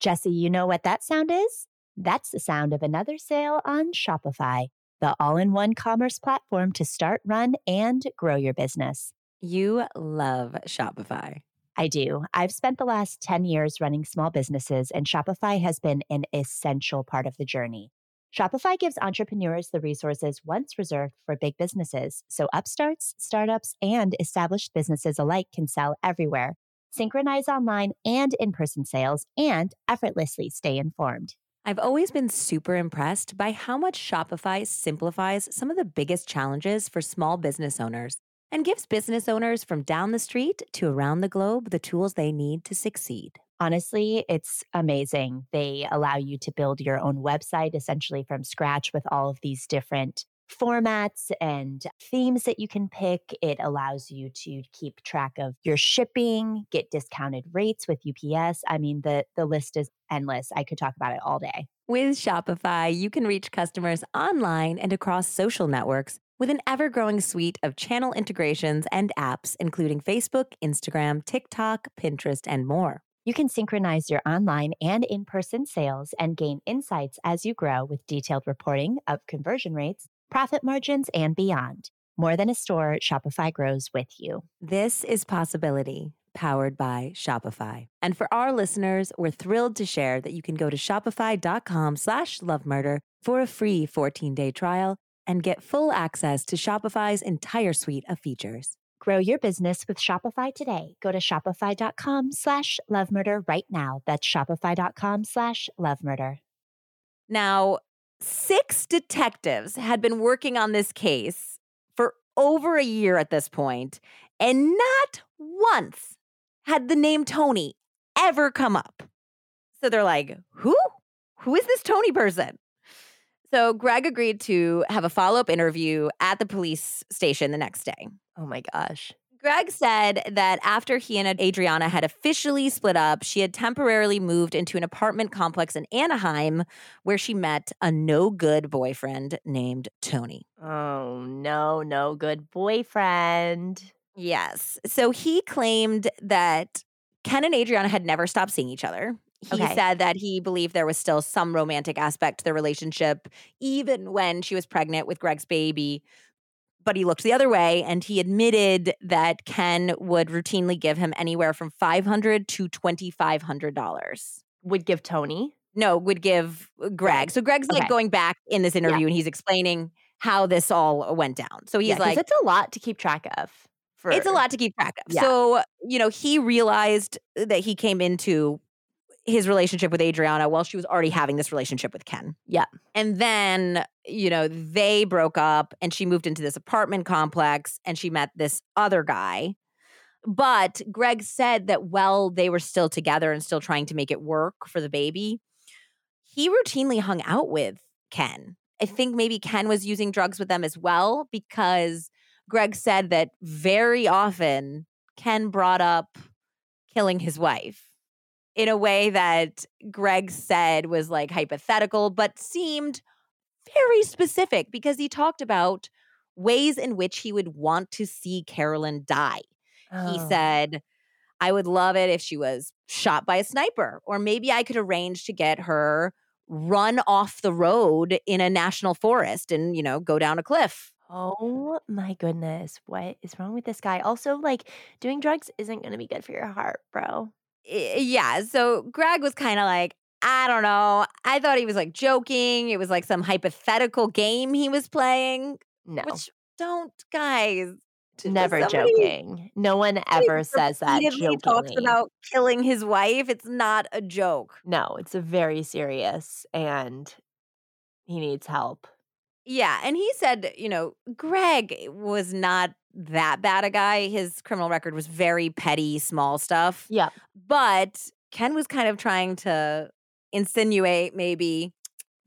Jessie, you know what that sound is? That's the sound of another sale on Shopify, the all in one commerce platform to start, run, and grow your business. You love Shopify. I do. I've spent the last 10 years running small businesses, and Shopify has been an essential part of the journey. Shopify gives entrepreneurs the resources once reserved for big businesses, so upstarts, startups, and established businesses alike can sell everywhere, synchronize online and in person sales, and effortlessly stay informed. I've always been super impressed by how much Shopify simplifies some of the biggest challenges for small business owners and gives business owners from down the street to around the globe the tools they need to succeed. Honestly, it's amazing. They allow you to build your own website essentially from scratch with all of these different formats and themes that you can pick. It allows you to keep track of your shipping, get discounted rates with UPS. I mean, the the list is endless. I could talk about it all day. With Shopify, you can reach customers online and across social networks with an ever growing suite of channel integrations and apps, including Facebook, Instagram, TikTok, Pinterest, and more. You can synchronize your online and in person sales and gain insights as you grow with detailed reporting of conversion rates, profit margins, and beyond. More than a store, Shopify grows with you. This is possibility. powered by Shopify. And for our listeners, we're thrilled to share that you can go to shopify.com slash lovemurder for a free 14-day trial and get full access to Shopify's entire suite of features. Grow your business with Shopify today. Go to shopify.com slash lovemurder right now. That's shopify.com slash lovemurder. Now, six detectives had been working on this case for over a year at this point, and not once had the name Tony ever come up. So they're like, who? Who is this Tony person? So Greg agreed to have a follow up interview at the police station the next day. Oh my gosh. Greg said that after he and Adriana had officially split up, she had temporarily moved into an apartment complex in Anaheim where she met a no good boyfriend named Tony. Oh, no, no good boyfriend. Yes. So he claimed that Ken and Adriana had never stopped seeing each other. He Okay. said that he believed there was still some romantic aspect to their relationship, even when she was pregnant with Greg's baby. But he looked the other way and he admitted that Ken would routinely give him anywhere from 500 to $2,500. Would give Tony. No, would give uh, Greg. So Greg's like Okay. going back in this interview and he's explaining how this all went down. So he's Yeah, like, it's a lot to keep track of. For, it's a lot to keep track of. Yeah. So, you know, he realized that he came into his relationship with Adriana while she was already having this relationship with Ken. Yeah. And then, you know, they broke up and she moved into this apartment complex and she met this other guy. But Greg said that while they were still together and still trying to make it work for the baby, he routinely hung out with Ken. I think maybe Ken was using drugs with them as well because Greg said that very often Ken brought up killing his wife in a way that Greg said was like hypothetical, but seemed very specific because he talked about ways in which he would want to see Carolyn die. He Oh. said, I would love it if she was shot by a sniper, or maybe I could arrange to get her run off the road in a national forest and, you know, go down a cliff. Oh my goodness. What is wrong with this guy? Also, like, doing drugs isn't going to be good for your heart, bro. I- yeah. So Greg was kind of like, I don't know. I thought he was like joking. It was like some hypothetical game he was playing, No, which don't, guys. never somebody- joking. No one ever says that He talks about killing his wife. It's not a joke. no, it's a very serious and he needs help. Yeah, and he said, you know, Greg was not that bad a guy. His criminal record was very petty, small stuff. Yeah. But Ken was kind of trying to insinuate maybe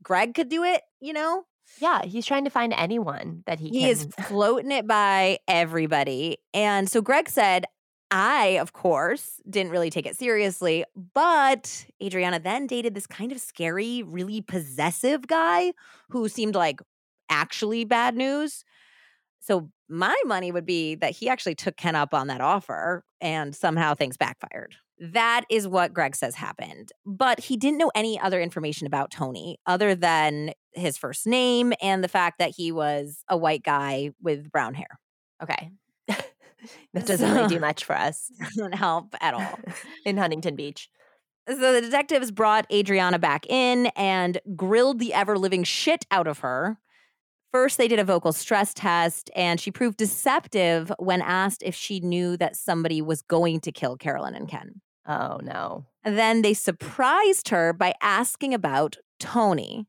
Greg could do it, you know? Yeah, he's trying to find anyone that he, He can. is <laughs> floating it by everybody. And so Greg said, I, of course, didn't really take it seriously, but Adriana then dated this kind of scary, really possessive guy who seemed like actually bad news. So my money would be that he actually took Ken up on that offer and somehow things backfired. That is what Greg says happened. But he didn't know any other information about Tony other than his first name and the fact that he was a white guy with brown hair. okay. <laughs> that doesn't really do much for us <laughs> Doesn't help at all. <laughs> in Huntington Beach. So the detectives brought Adriana back in and grilled the ever living shit out of her. First, they did a vocal stress test, and she proved deceptive when asked if she knew that somebody was going to kill Carolyn and Ken. Oh, no. And then they surprised her by asking about Tony.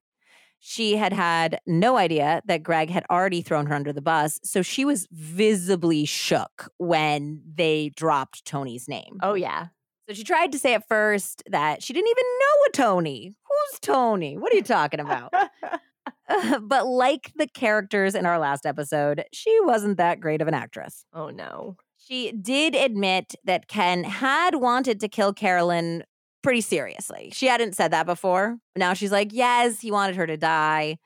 She had had no idea that Greg had already thrown her under the bus, so she was visibly shook when they dropped Tony's name. Oh, yeah. So she tried to say at first that she didn't even know a Tony. Who's Tony? What are you talking about? <laughs> <laughs> but like the characters in our last episode, she wasn't that great of an actress. oh, no. She did admit that Ken had wanted to kill Carolyn pretty seriously. She hadn't said that before. Now she's like, yes, he wanted her to die.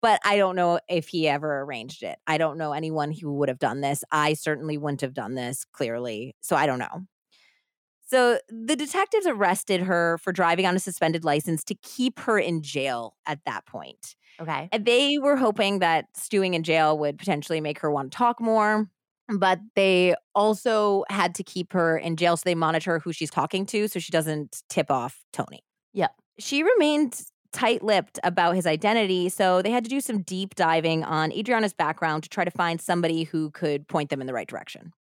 But I don't know if he ever arranged it. I don't know anyone who would have done this. I certainly wouldn't have done this, clearly. So I don't know. So the detectives arrested her for driving on a suspended license to keep her in jail at that point. Okay. And they were hoping that stewing in jail would potentially make her want to talk more. but they also had to keep her in jail so they monitor who she's talking to so she doesn't tip off Tony. Yep. She remained tight lipped about his identity, so they had to do some deep diving on Adriana's background to try to find somebody who could point them in the right direction.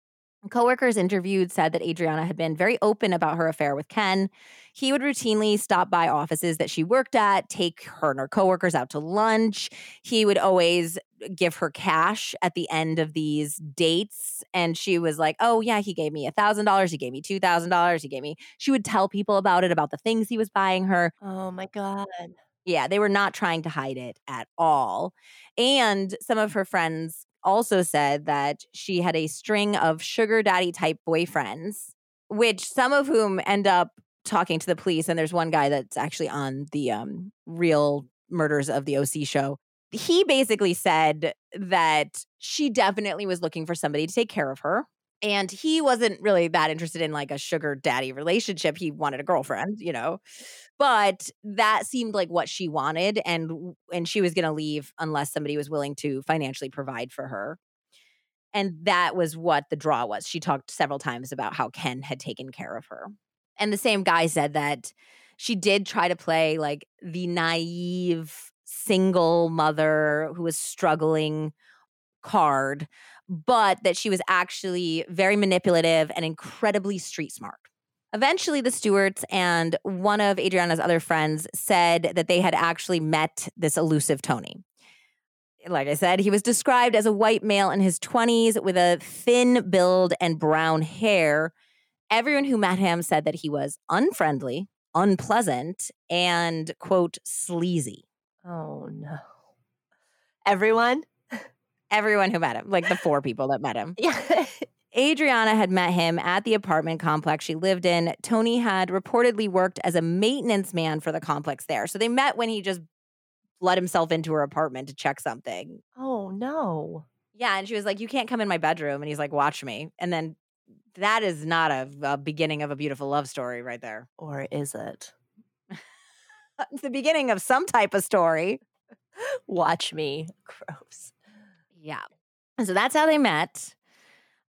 Coworkers interviewed said that Adriana had been very open about her affair with Ken. He would routinely stop by offices that she worked at, take her and her coworkers out to lunch. He would always give her cash at the end of these dates. And she was like, Oh, yeah, he gave me a $1,000. He gave me $2,000. He gave me, she would tell people about it, about the things he was buying her. Oh my God. Yeah, they were not trying to hide it at all. And some of her friends also said that she had a string of sugar daddy type boyfriends, which some of whom end up talking to the police. And there's one guy that's actually on the um, real murders of the OC show. He basically said that she definitely was looking for somebody to take care of her. And he wasn't really that interested in like a sugar daddy relationship. He wanted a girlfriend, you know. But that seemed like what she wanted and and she was going to leave unless somebody was willing to financially provide for her. And that was what the draw was. She talked several times about how Ken had taken care of her. And the same guy said that she did try to play like the naive single mother who was struggling card but that she was actually very manipulative and incredibly street smart. Eventually, the Stewarts and one of Adriana's other friends said that they had actually met this elusive Tony. Like I said, he was described as a white male in his 20s with a thin build and brown hair. Everyone who met him said that he was unfriendly, unpleasant, and, quote, sleazy. Oh, no. Everyone? <laughs> everyone who met him, like the four people that met him. Yeah. <laughs> Adriana had met him at the apartment complex she lived in. Tony had reportedly worked as a maintenance man for the complex there. So they met when he just let himself into her apartment to check something. Oh, no. Yeah. And she was like, You can't come in my bedroom. And he's like, Watch me. And then that is not a, a beginning of a beautiful love story right there. Or is it? it's <laughs> the beginning of some type of story. <laughs> Watch me. Gross. Yeah. So that's how they met.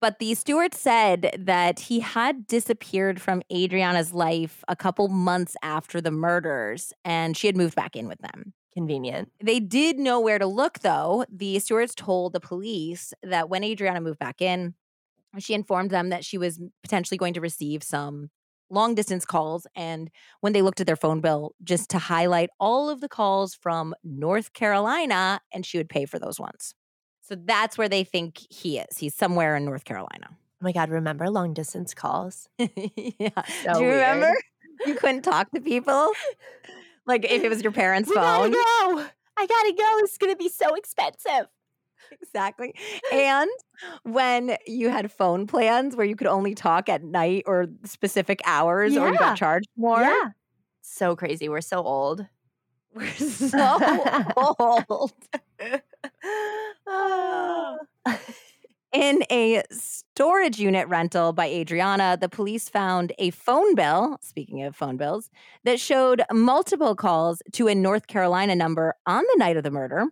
But the Stewart said that he had disappeared from Adriana's life a couple months after the murders and she had moved back in with them. Convenient. They did know where to look, though. The Stewarts told the police that when Adriana moved back in, she informed them that she was potentially going to receive some long distance calls. And when they looked at their phone bill, just to highlight all of the calls from North Carolina, and she would pay for those ones. So that's where they think he is. He's somewhere in North Carolina. Oh my God, remember long distance calls? <laughs> yeah. So Do you weird. remember? You couldn't talk to people? Like if it was your <laughs> parents' We phone. gotta go. I gotta go. It's gonna be so expensive. Exactly. And when you had phone plans where you could only talk at night or specific hours or you got charged more. Yeah. So crazy. We're so old. <laughs> We're so <laughs> old. Ah. <laughs> In a storage unit rental by Adriana, the police found a phone bill, speaking of phone bills, that showed multiple calls to a North Carolina number on the night of the murder,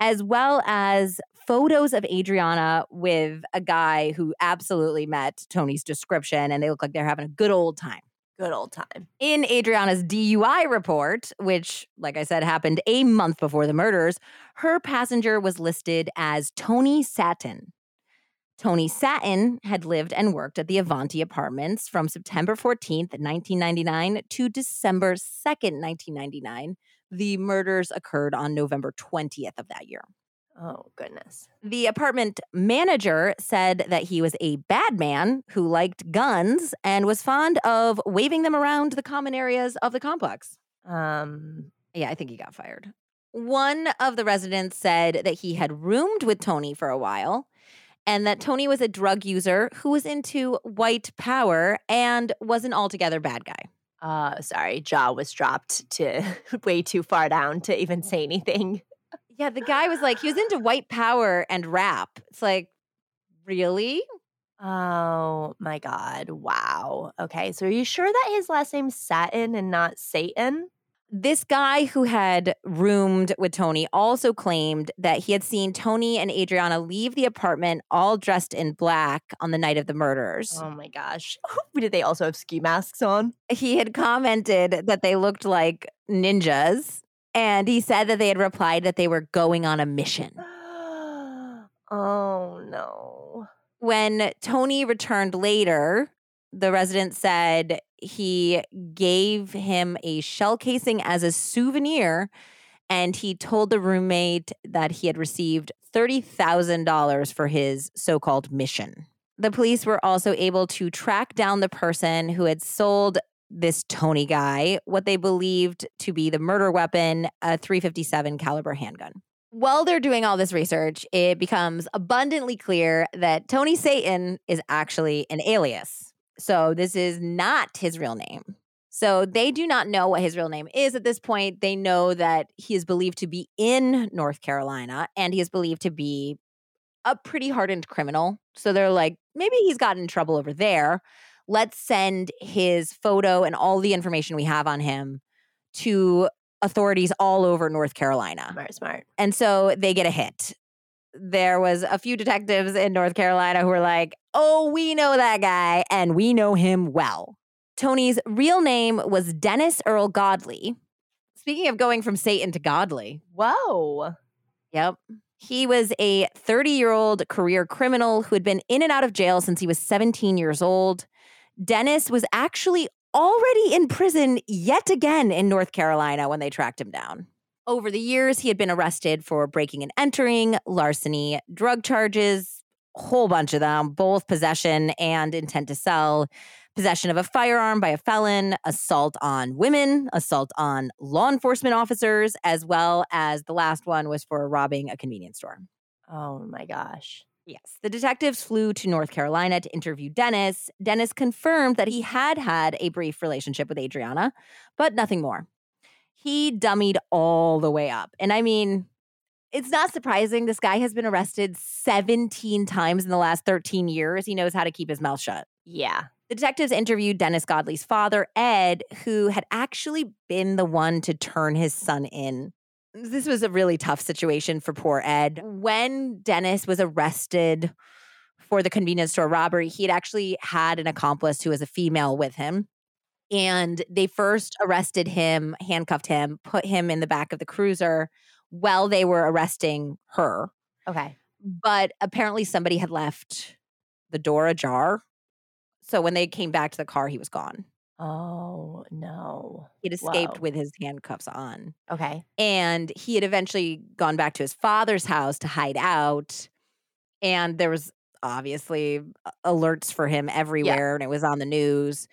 as well as photos of Adriana with a guy who absolutely met Tony's description and they look like they're having a good old time. Good old time. In Adriana's DUI report, which, like I said, happened a month before the murders, her passenger was listed as Tony Satin. Tony Satin had lived and worked at the Avanti apartments from September 14th, 1999 to December 2nd, 1999. The murders occurred on November 20th of that year. Oh, goodness. The apartment manager said that he was a bad man who liked guns and was fond of waving them around the common areas of the complex. Um, Yeah, I think he got fired. One of the residents said that he had roomed with Tony for a while and that Tony was a drug user who was into white power and was an altogether bad guy. uh, sorry, jaw was dropped to <laughs> way too far down to even say anything. Yeah, the guy was like, he was into white power and rap. It's like, really? Oh my God. Wow. Okay. So are you sure that his last name's Satin and not Satan? This guy who had roomed with Tony also claimed that he had seen Tony and Adriana leave the apartment all dressed in black on the night of the murders. Oh my gosh. <laughs> Did they also have ski masks on? He had commented that they looked like ninjas, and he said that they had replied that they were going on a mission. <gasps> oh no. When Tony returned later, the resident said he gave him a shell casing as a souvenir and he told the roommate that he had received $30,000 for his so called mission. The police were also able to track down the person who had sold this Tony guy what they believed to be the murder weapon, a 357 caliber handgun. While they're doing all this research, it becomes abundantly clear that Tony Satan is actually an alias. So this is not his real name. So they do not know what his real name is at this point. They know that he is believed to be in North Carolina and he is believed to be a pretty hardened criminal. So they're like, maybe he's gotten in trouble over there. Let's send his photo and all the information we have on him to authorities all over North Carolina. Smart, smart. And so they get a hit there was a few detectives in North Carolina who were like, "Oh, we know that guy and we know him well." Tony's real name was Dennis Earl Godley. Speaking of going from Satan to Godley. Whoa. Yep. He was a 30 year old career criminal who had been in and out of jail since he was 17 years old. Dennis was actually already in prison yet again in North Carolina when they tracked him down. Over the years, he had been arrested for breaking and entering, larceny, drug charges, whole bunch of them, both possession and intent to sell, possession of a firearm by a felon, assault on women, assault on law enforcement officers, as well as the last one was for robbing a convenience store. Oh my gosh. Yes. The detectives flew to North Carolina to interview Dennis. Dennis confirmed that he had had a brief relationship with Adriana, but nothing more he dummied all the way up. And I mean, it's not surprising. This guy has been arrested 17 times in the last 13 years. He knows how to keep his mouth shut. Yeah. The detectives interviewed Dennis Godley's father, Ed, who had actually been the one to turn his son in. This was a really tough situation for poor Ed. When Dennis was arrested for the convenience store robbery, he had actually had an accomplice who was a female with him and they first arrested him, handcuffed him, put him in the back of the cruiser while they were arresting her. Okay. But apparently somebody had left the door ajar. So when they came back to the car, he was gone. Oh, no. He'd escaped Whoa. with his handcuffs on. Okay. And he had eventually gone back to his father's house to hide out. And there was obviously uh, alerts for him everywhere and it was on the news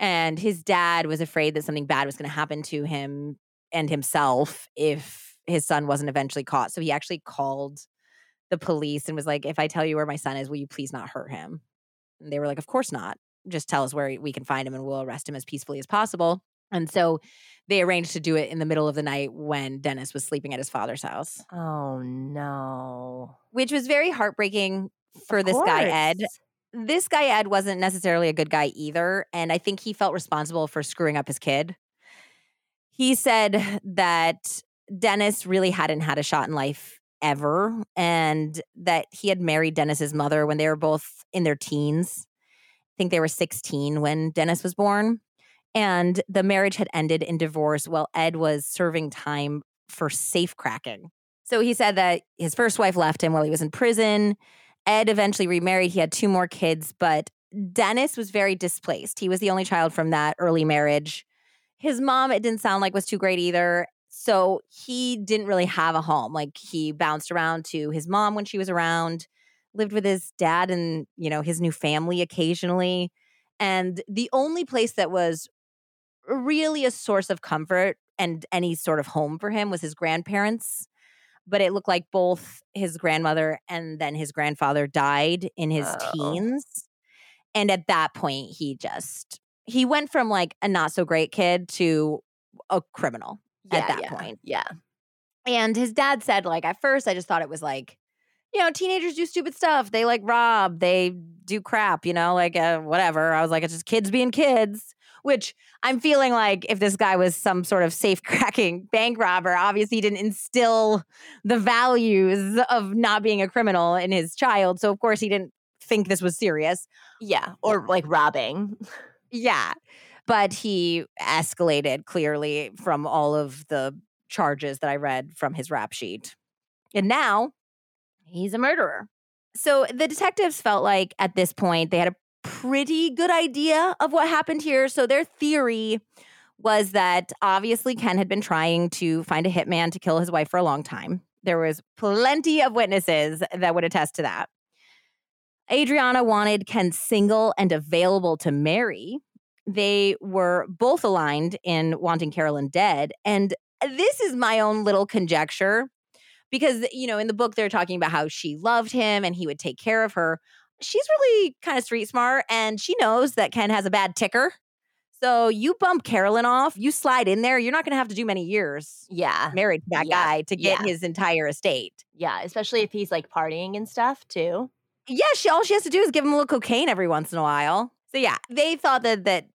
and his dad was afraid that something bad was going to happen to him and himself if his son wasn't eventually caught. So he actually called the police and was like, If I tell you where my son is, will you please not hurt him? And they were like, Of course not. Just tell us where we can find him and we'll arrest him as peacefully as possible. And so they arranged to do it in the middle of the night when Dennis was sleeping at his father's house. Oh, no. Which was very heartbreaking for Of this guy, Ed this guy Ed wasn't necessarily a good guy either, and I think he felt responsible for screwing up his kid. He said that Dennis really hadn't had a shot in life ever, and that he had married Dennis's mother when they were both in their teens. Think they were 16 when Dennis was born. And the marriage had ended in divorce while Ed was serving time for safe cracking. So he said that his first wife left him while he was in prison. Ed eventually remarried. He had two more kids, but Dennis was very displaced. He was the only child from that early marriage. His mom, it didn't sound like was too great either. So he didn't really have a home. Like he bounced around to his mom when she was around, lived with his dad and, you know, his new family occasionally. And the only place that was really a source of comfort and any sort of home for him was his grandparents but it looked like both his grandmother and then his grandfather died in his Oh. teens. And at that point, he just he went from like a not so great kid to a criminal Yeah, at that yeah, point. Yeah. And his dad said, like, at first, I just thought it was like, you know, teenagers do stupid stuff. They like rob, they do crap, you know, like uh, whatever. I was like, it's just kids being kids. which I'm feeling like if this guy was some sort of safe <laughs> cracking bank robber, obviously he didn't instill the values of not being a criminal in his child. So, of course, he didn't think this was serious. Yeah. Or like robbing. <laughs> Yeah. But he escalated clearly from all of the charges that I read from his rap sheet. And now he's a murderer. So the detectives felt like at this point they had a pretty good idea of what happened here. So their theory was that obviously Ken had been trying to find a hitman to kill his wife for a long time. There was plenty of witnesses that would attest to that. Adriana wanted Ken single and available to marry. They were both aligned in wanting Carolyn dead. And this is my own little conjecture because, you know, in the book, they're talking about how she loved him and he would take care of her. She's really kind of street smart and she knows that Ken has a bad ticker. So you bump Carolyn off, you slide in there, you're not going to have to do many years Yeah. married to that Yeah. guy to get Yeah. his entire estate. Yeah. Especially if he's like partying and stuff too. Yeah, she all she has to do is give him a little cocaine every once in a while. So yeah, they thought that that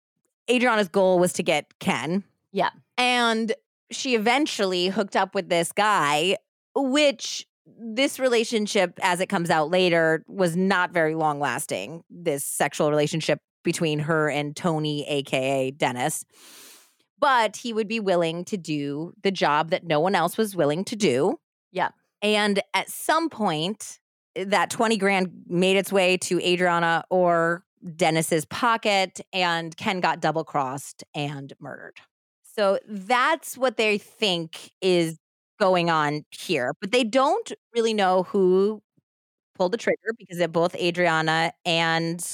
Adriana's goal was to get Ken. Yeah. And she eventually hooked up with this guy, which this relationship, as it comes out later, was not very long lasting. This sexual relationship between her and Tony, aka Dennis. But he would be willing to do the job that no one else was willing to do. Yeah. And at some point, eh, that 20 grand made its way to Adriana or Dennis's pocket, and Ken got double crossed and murdered. So that's what they think is going on here. But they don't really know who pulled the trigger because it, both Adriana and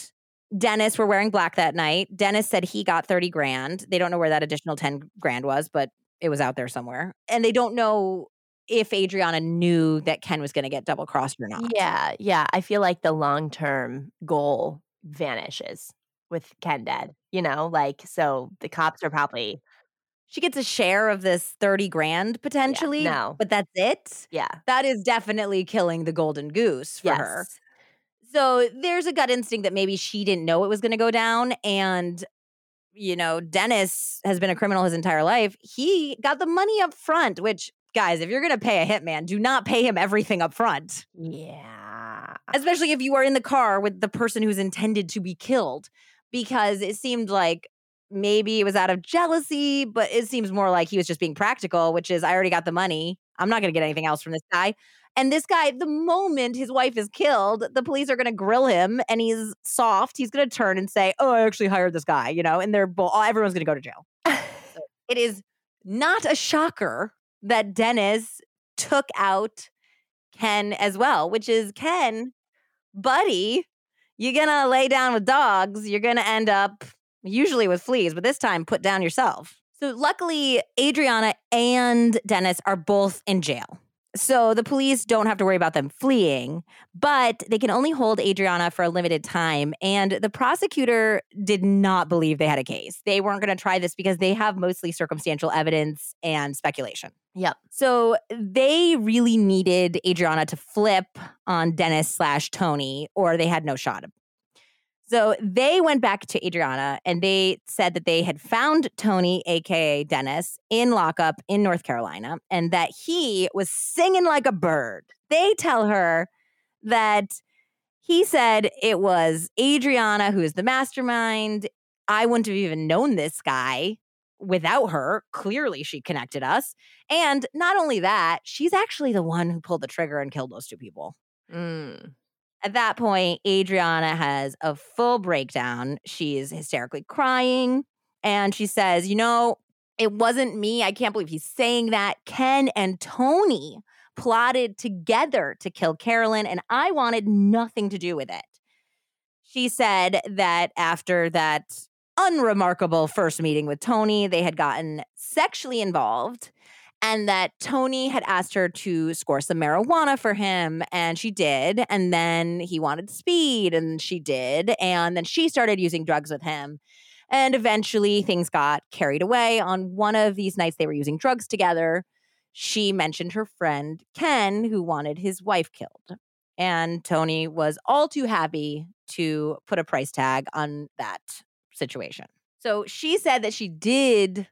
Dennis were wearing black that night. Dennis said he got 30 grand. They don't know where that additional 10 grand was, but it was out there somewhere. And they don't know if Adriana knew that Ken was going to get double crossed or not. Yeah. Yeah. I feel like the long term goal vanishes with Ken dead, you know, like, so the cops are probably, She gets a share of this 30 grand potentially. no. But that's it. yeah. That is definitely killing the golden goose for yes. her. So there's a gut instinct that maybe she didn't know it was going to go down. And, you know, Dennis has been a criminal his entire life. He got the money up front, which, guys, if you're going to pay a hitman, do not pay him everything up front, Yeah. especially if you are in the car with the person who's intended to be killed, because it seemed like maybe it was out of jealousy, but it seems more like he was just being practical, which is I already got the money. I'm not going to get anything else from this guy. And this guy, the moment his wife is killed, the police are going to grill him and he's soft. He's going to turn and say, Oh, I actually hired this guy, you know, and they're both, everyone's going to go to jail. <laughs> It is not a shocker that Dennis took out Ken as well, which is Ken, buddy, you're going to lay down with dogs. You're going to end up usually with fleas, but this time put down yourself. So luckily, Adriana and Dennis are both in jail. So the police don't have to worry about them fleeing, but they can only hold Adriana for a limited time. And the prosecutor did not believe they had a case. They weren't going to try this because they have mostly circumstantial evidence and speculation. Yep. So they really needed Adriana to flip on Dennis slash Tony, or they had no shot. So they went back to Adriana and they said that they had found Tony, aka Dennis, in lockup in North Carolina and that he was singing like a bird. They tell her that he said it was Adriana who is the mastermind. I wouldn't have even known this guy without her. Clearly, she connected us. And not only that, she's actually the one who pulled the trigger and killed those two people. Mm. At that point, Adriana has a full breakdown. She's hysterically crying and she says, You know, it wasn't me. I can't believe he's saying that. Ken and Tony plotted together to kill Carolyn, and I wanted nothing to do with it. She said that after that unremarkable first meeting with Tony, they had gotten sexually involved and that Tony had asked her to score some marijuana for him, and she did. And then he wanted speed, and she did. And then she started using drugs with him. And eventually things got carried away. On one of these nights they were using drugs together, she mentioned her friend Ken, who wanted his wife killed. And Tony was all too happy to put a price tag on that situation. So she said that she did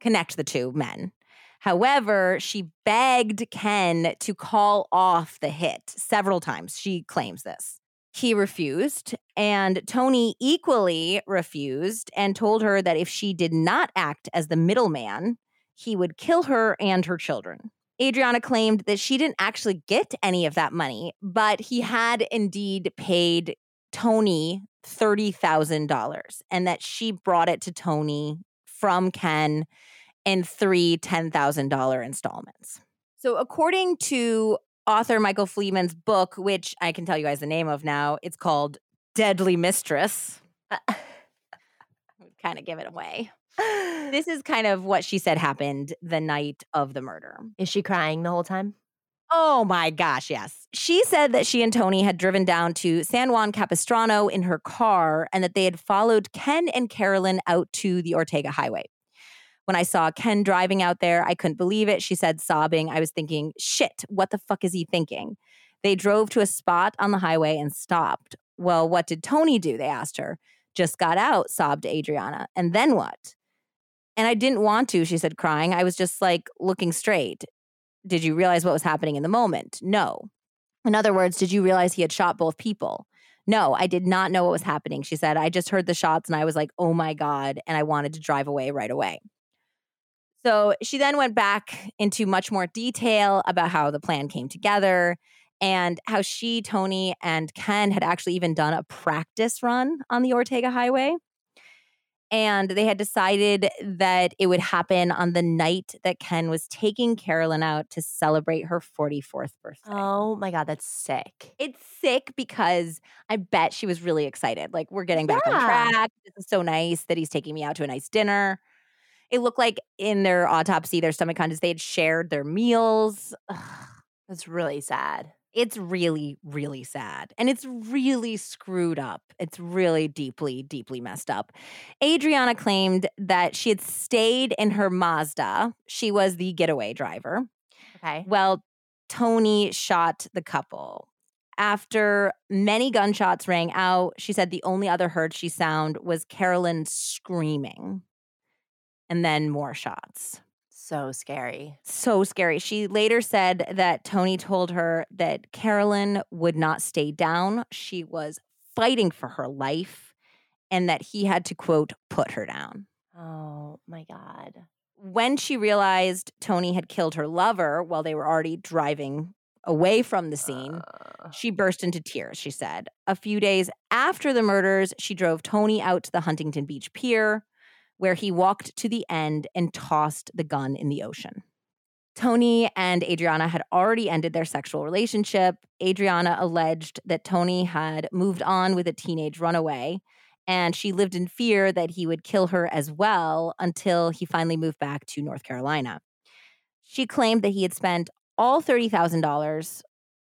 connect the two men. However, she begged Ken to call off the hit several times. She claims this. He refused, and Tony equally refused and told her that if she did not act as the middleman, he would kill her and her children. Adriana claimed that she didn't actually get any of that money, but he had indeed paid Tony $30,000 and that she brought it to Tony from Ken in three $10,000 installments. So, according to author Michael Fleeman's book, which I can tell you guys the name of now, it's called Deadly Mistress. Uh, <laughs> kind of give it away. <sighs> This is kind of what she said happened the night of the murder. Is she crying the whole time? Oh my gosh, yes. She said that she and Tony had driven down to San Juan Capistrano in her car and that they had followed Ken and Carolyn out to the Ortega Highway. When I saw Ken driving out there, I couldn't believe it. She said, sobbing. I was thinking, shit, what the fuck is he thinking? They drove to a spot on the highway and stopped. Well, what did Tony do? They asked her. Just got out, sobbed Adriana. And then what? And I didn't want to, she said, crying. I was just like looking straight. Did you realize what was happening in the moment? No. In other words, did you realize he had shot both people? No, I did not know what was happening. She said, I just heard the shots and I was like, oh my God. And I wanted to drive away right away. So she then went back into much more detail about how the plan came together and how she, Tony, and Ken had actually even done a practice run on the Ortega Highway. And they had decided that it would happen on the night that Ken was taking Carolyn out to celebrate her 44th birthday. Oh my God, that's sick. It's sick because I bet she was really excited. Like, we're getting back on track. This is so nice that he's taking me out to a nice dinner. It looked like in their autopsy, their stomach contents, they had shared their meals. Ugh, That's really sad. it's really, really sad. And it's really screwed up. It's really deeply, deeply messed up. Adriana claimed that she had stayed in her Mazda. She was the getaway driver. Okay. Well, Tony shot the couple. After many gunshots rang out, she said the only other heard she sound was Carolyn screaming. And then more shots. So scary. So scary. She later said that Tony told her that Carolyn would not stay down. She was fighting for her life and that he had to, quote, put her down. Oh my God. when she realized Tony had killed her lover while they were already driving away from the scene, Uh, she burst into tears, she said. A few days after the murders, she drove Tony out to the Huntington Beach Pier, where he walked to the end and tossed the gun in the ocean. Tony and Adriana had already ended their sexual relationship. Adriana alleged that Tony had moved on with a teenage runaway, and she lived in fear that he would kill her as well until he finally moved back to North Carolina. She claimed that he had spent all $30,000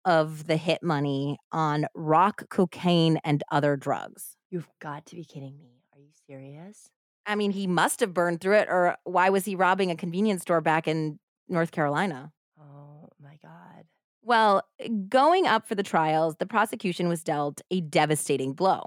of the hit money on rock, cocaine, and other drugs. You've got to be kidding me. Are you serious? I mean, he must have burned through it, or why was he robbing a convenience store back in North Carolina? Oh my God. Well, eh, going up for the trials, the prosecution was dealt a devastating blow.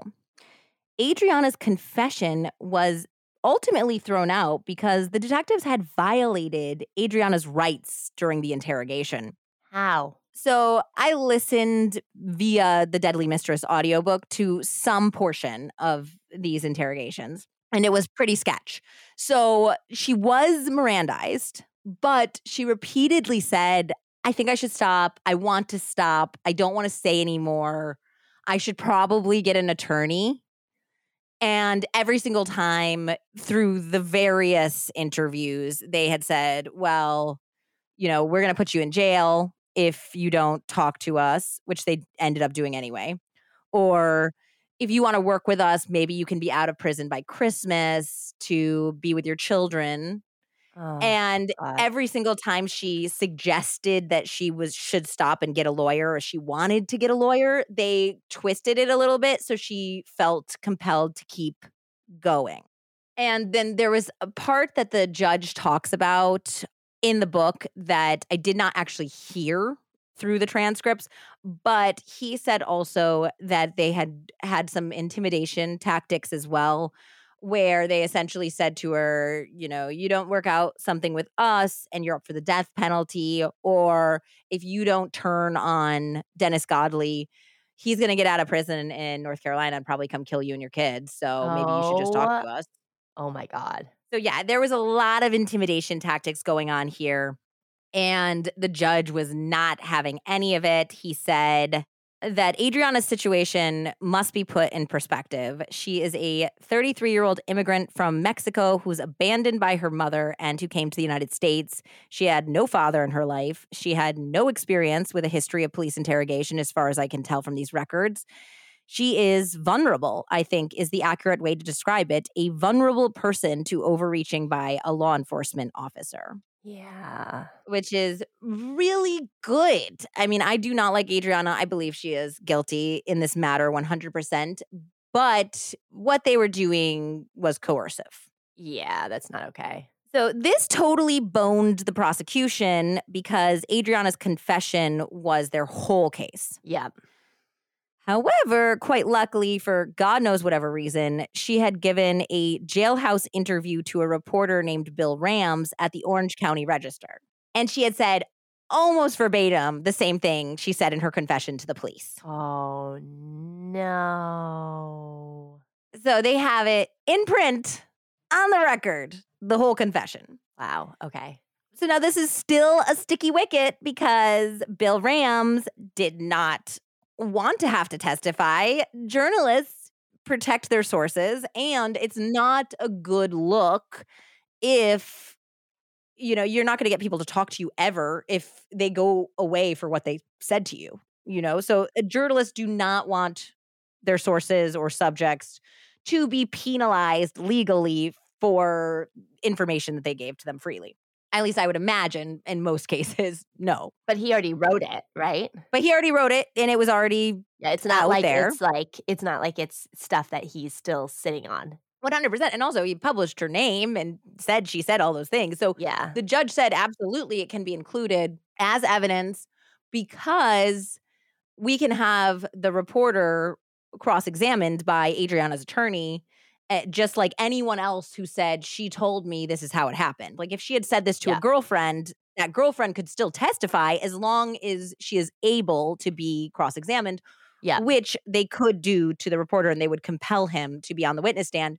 Adriana's confession was ultimately thrown out because the detectives had violated Adriana's rights during the interrogation. How? So I listened via the Deadly Mistress audiobook to some portion of these interrogations, and it was pretty sketch. So she was Mirandized, but she repeatedly said, I think I should stop. I want to stop. I don't want to say anymore. I should probably get an attorney. And every single time through the various interviews, they had said, well, you know, we're going to put you in jail if you don't talk to us, which they ended up doing anyway. Or if you want to work with us, maybe you can be out of prison by Christmas to be with your children. Oh, and God. every single time she suggested that she was should stop and get a lawyer or she wanted to get a lawyer, they twisted it a little bit so she felt compelled to keep going. And then there was a part that the judge talks about in the book that I did not actually hear through the transcripts, but he said also that they had had some intimidation tactics as well, where they essentially said to her, you know, you don't work out something with us and you're up for the death penalty, or if you don't turn on Dennis Godley, he's going to get out of prison in North Carolina and probably come kill you and your kids. So maybe you should just talk oh. to us. Oh my God. So, yeah, there was a lot of intimidation tactics going on here. And the judge was not having any of it. He said, that Adriana's situation must be put in perspective. She is a 33 year old immigrant from Mexico who's abandoned by her mother and who came to the United States. She had no father in her life. She had no experience with a history of police interrogation, as far as I can tell from these records. She is vulnerable, I think, is the accurate way to describe it a vulnerable person to overreaching by a law enforcement officer. Yeah. Which is really good. I mean, I do not like Adriana. I believe she is guilty in this matter 100%. But what they were doing was coercive. Yeah, that's not okay. So, this totally boned the prosecution because Adriana's confession was their whole case. Yep. However, quite luckily, for God knows whatever reason, she had given a jailhouse interview to a reporter named Bill Rams at the Orange County Register. And she had said almost verbatim the same thing she said in her confession to the police. Oh, no. So they have it in print on the record, the whole confession. Wow. Okay. So now this is still a sticky wicket because Bill Rams did not want to have to testify. Journalists protect their sources, and it's not a good look if you know you're not going to get people to talk to you ever if they go away for what they said to you you know so uh, journalists do not want their sources or subjects to be penalized legally for information that they gave to them freely at least I would imagine in most <laughs> cases, no. But he already wrote it, right? But he already wrote it and it was already Yeah, it's not like there. it's like it's not like it's stuff that he's still sitting on. 100%. And also, he published her name and said she said all those things. So Yeah. the judge said absolutely it can be included as evidence because we can have the reporter cross examined by Adriana's attorney. Eh, Just like anyone else who said, she told me this is how it happened. Like if she had said this to Yeah. a girlfriend, that girlfriend could still testify as long as she is able to be cross examined Yeah. which they could do to the reporter and they would compel him to be on the witness stand.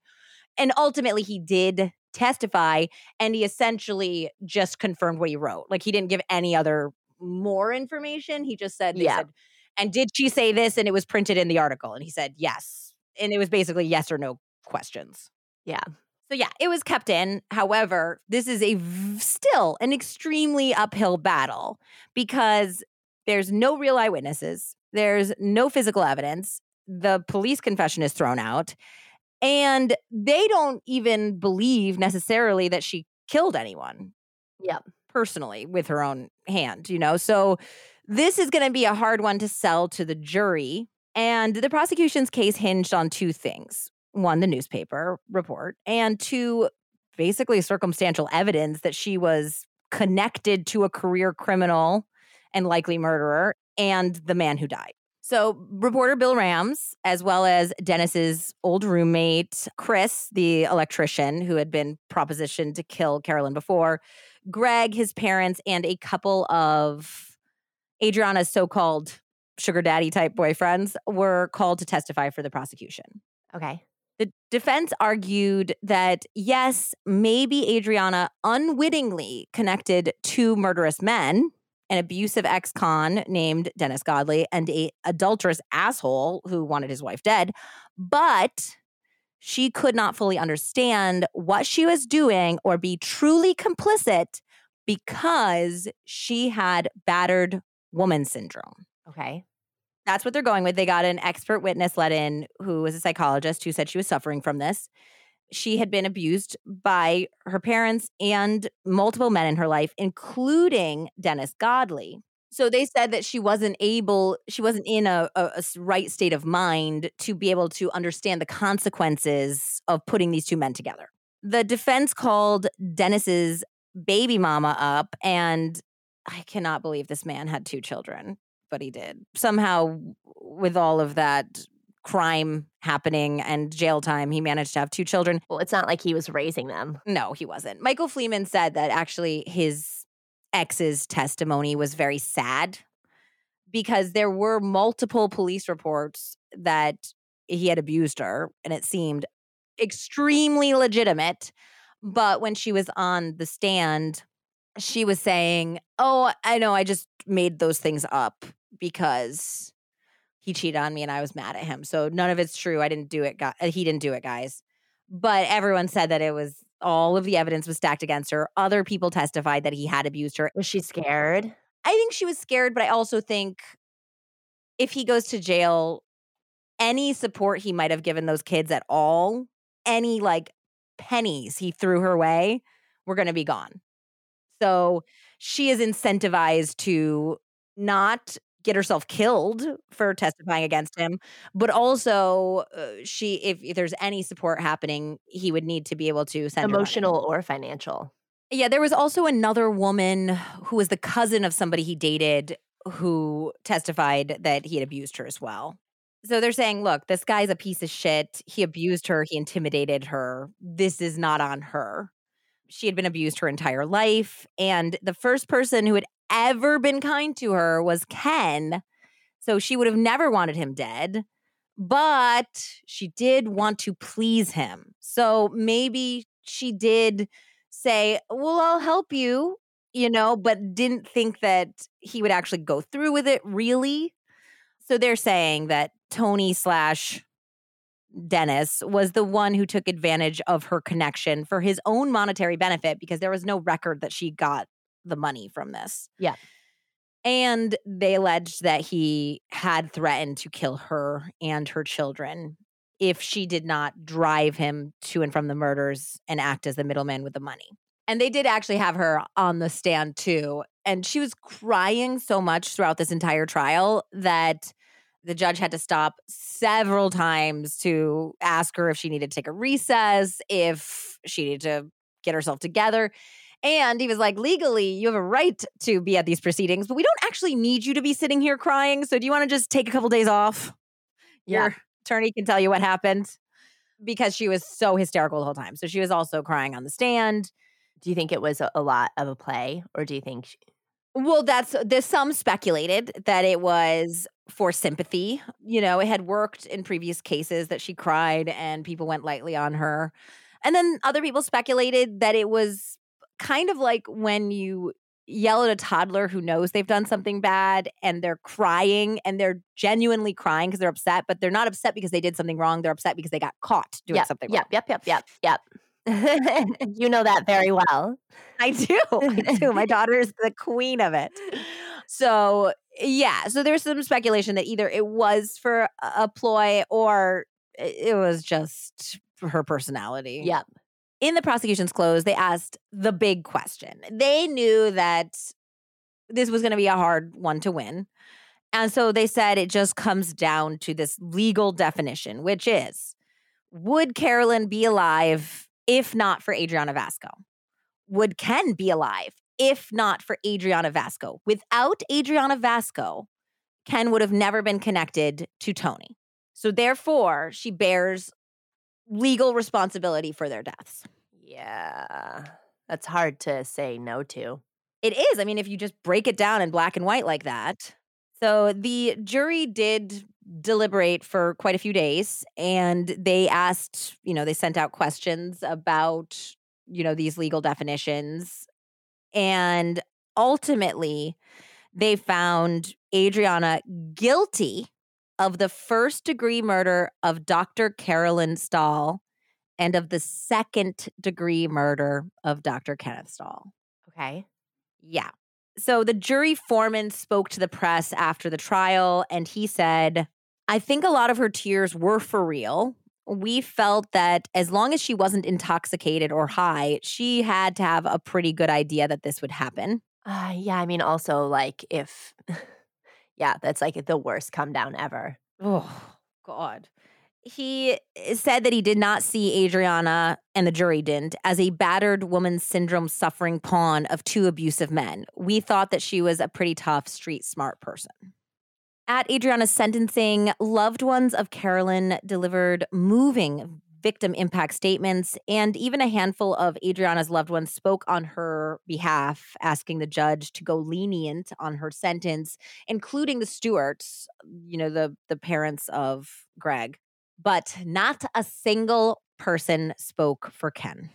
And ultimately, he did testify and he essentially just confirmed what he wrote. Like he didn't give any other more information. He just said, they Yeah. said, and did she say this? And it was printed in the article. And he said, yes. And it was basically yes or no questions. Yeah. So yeah, it was kept in. However, this is a v- still an extremely uphill battle because there's no real eyewitnesses. There's no physical evidence. The police confession is thrown out. And they don't even believe necessarily that she killed anyone. Yeah. Personally with her own hand, you know? So this is going to be a hard one to sell to the jury. And the prosecution's case hinged on two things one, the newspaper report, and two, basically circumstantial evidence that she was connected to a career criminal and likely murderer and the man who died. So, reporter Bill Rams, as well as Dennis's old roommate, Chris, the electrician who had been propositioned to kill Carolyn before, Greg, his parents, and a couple of Adriana's so called sugar daddy type boyfriends were called to testify for the prosecution. Okay. The defense argued that yes, maybe Adriana unwittingly connected two murderous men, an abusive ex-con named Dennis Godley and a adulterous asshole who wanted his wife dead, but she could not fully understand what she was doing or be truly complicit because she had battered woman syndrome. Okay. That's what they're going with. They got an expert witness let in who was a psychologist who said she was suffering from this. She had been abused by her parents and multiple men in her life, including Dennis Godley. So they said that she wasn't able, she wasn't in a right state of mind to be able to understand the consequences of putting these two men together. The defense called Dennis's baby mama up, and I cannot believe this man had two children but he did. Somehow, with all of that crime happening and jail time. He managed to have two children. Well, it's not like he was raising them. No, he wasn't. Michael Fleeman said that actually his ex's testimony was very sad because there were multiple police reports that he had abused her and it seemed extremely legitimate. But when she was on the stand, she was saying, Oh, I know, I just made those things up because he cheated on me and I was mad at him. So none of it's true. I didn't do it. Gu- he didn't do it, guys. But everyone said that it was all of the evidence was stacked against her. Other people testified that he had abused her. Was she scared? I think she was scared, but I also think if he goes to jail, any support he might have given those kids at all, any like pennies he threw her way, were going to be gone. So she is incentivized to not get herself killed for testifying against him, but also uh, she, if, if there's any support happening, he would need to be able to send her. Emotional or financial? Yeah, there was also another woman who was the cousin of somebody he dated who testified that he had abused her as well. So they're saying, look, this guy's a piece of shit. He abused her, he intimidated her. This is not on her. She had been abused her entire life. And the first person who had ever been kind to her was Ken. So she would have never wanted him dead, but she did want to please him. So maybe she did say, Well, I'll help you, you know, but didn't think that he would actually go through with it really. So they're saying that Tony slash Dennis was the one who took advantage of her connection for his own monetary benefit because there was no record that she got the money from this. Yeah. And they alleged that he had threatened to kill her and her children if she did not drive him to and from the murders and act as the middleman with the money. And they did actually have her on the stand too. And she was crying so much throughout this entire trial that the judge had to stop several times to ask her if she needed to take a recess, if she needed to get herself together. And he was like, legally, you have a right to be at these proceedings, but we don't actually need you to be sitting here crying. So do you want to just take a couple days off? Yeah. Your attorney can tell you what happened because she was so hysterical the whole time. So she was also crying on the stand. Do you think it was a, lot of a play, or do you think? She, Well, that's there's some speculated that it was for sympathy. You know, it had worked in previous cases that she cried and people went lightly on her. And then other people speculated that it was kind of like when you yell at a toddler who knows they've done something bad and they're crying and they're genuinely crying because they're upset, but they're not upset because they did something wrong. They're upset because they got caught doing yep, something yep, wrong. yep, yep, yep, yep. <laughs> you know that very well. I do. <laughs> I do. My <laughs> daughter is the queen of it. So, yeah. So there's some speculation that either it was for a ploy or it it was just her personality. Yep. In the prosecution's close, they asked the big question. They knew that this was going to be a hard one to win. And so they said it just comes down to this legal definition, which is would Carolyn be alive if not for Adriana Vasco? Would Ken be alive if not for Adriana Vasco? Without Adriana Vasco, Ken would have never been connected to Tony. So therefore, she bears legal responsibility for their deaths. Yeah. That's hard to say no to. It is. I mean, if you just break it down in black and white like that. So the jury did deliberate for quite a few days and they asked, you know, they sent out questions about, you know, these legal definitions. And ultimately, they found Adriana guilty of the first degree murder of Dr. Carolyn Stahl and of the second degree murder of Dr. Kenneth Stahl. Okay. Yeah. So the jury foreman spoke to the press after the trial and he said, I think a lot of her tears were for real. We felt that as long as she wasn't intoxicated or high, she had to have a pretty good idea that this would happen. Uh, yeah. I mean, also, like, if, <laughs> yeah, that's like the worst come down ever. Oh, God. He eh, said that he did not see Adriana, and the jury didn't, as a battered woman syndrome suffering pawn of two abusive men. We thought that she was a pretty tough, street smart person. At Adriana's sentencing, loved ones of Carolyn delivered moving victim impact statements, and even a handful of Adriana's loved ones spoke on her behalf, asking the judge to go lenient on her sentence, including the Stewarts, you know, the, the parents of Greg. But not a single person spoke for Ken.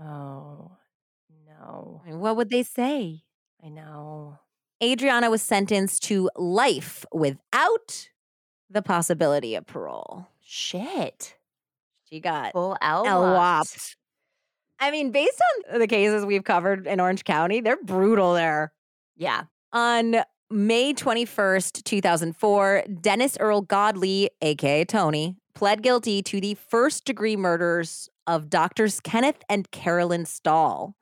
Oh, no. What would they say? I know. Adriana was sentenced to life without the possibility of parole. Shit. She got Full L. LWOP'd. I mean, based on the cases we've covered in Orange County, they're brutal there. Yeah. On May 21st, 2004, Dennis Earl Godley, aka Tony, pled guilty to the first degree murders of doctors Kenneth and Carolyn Stahl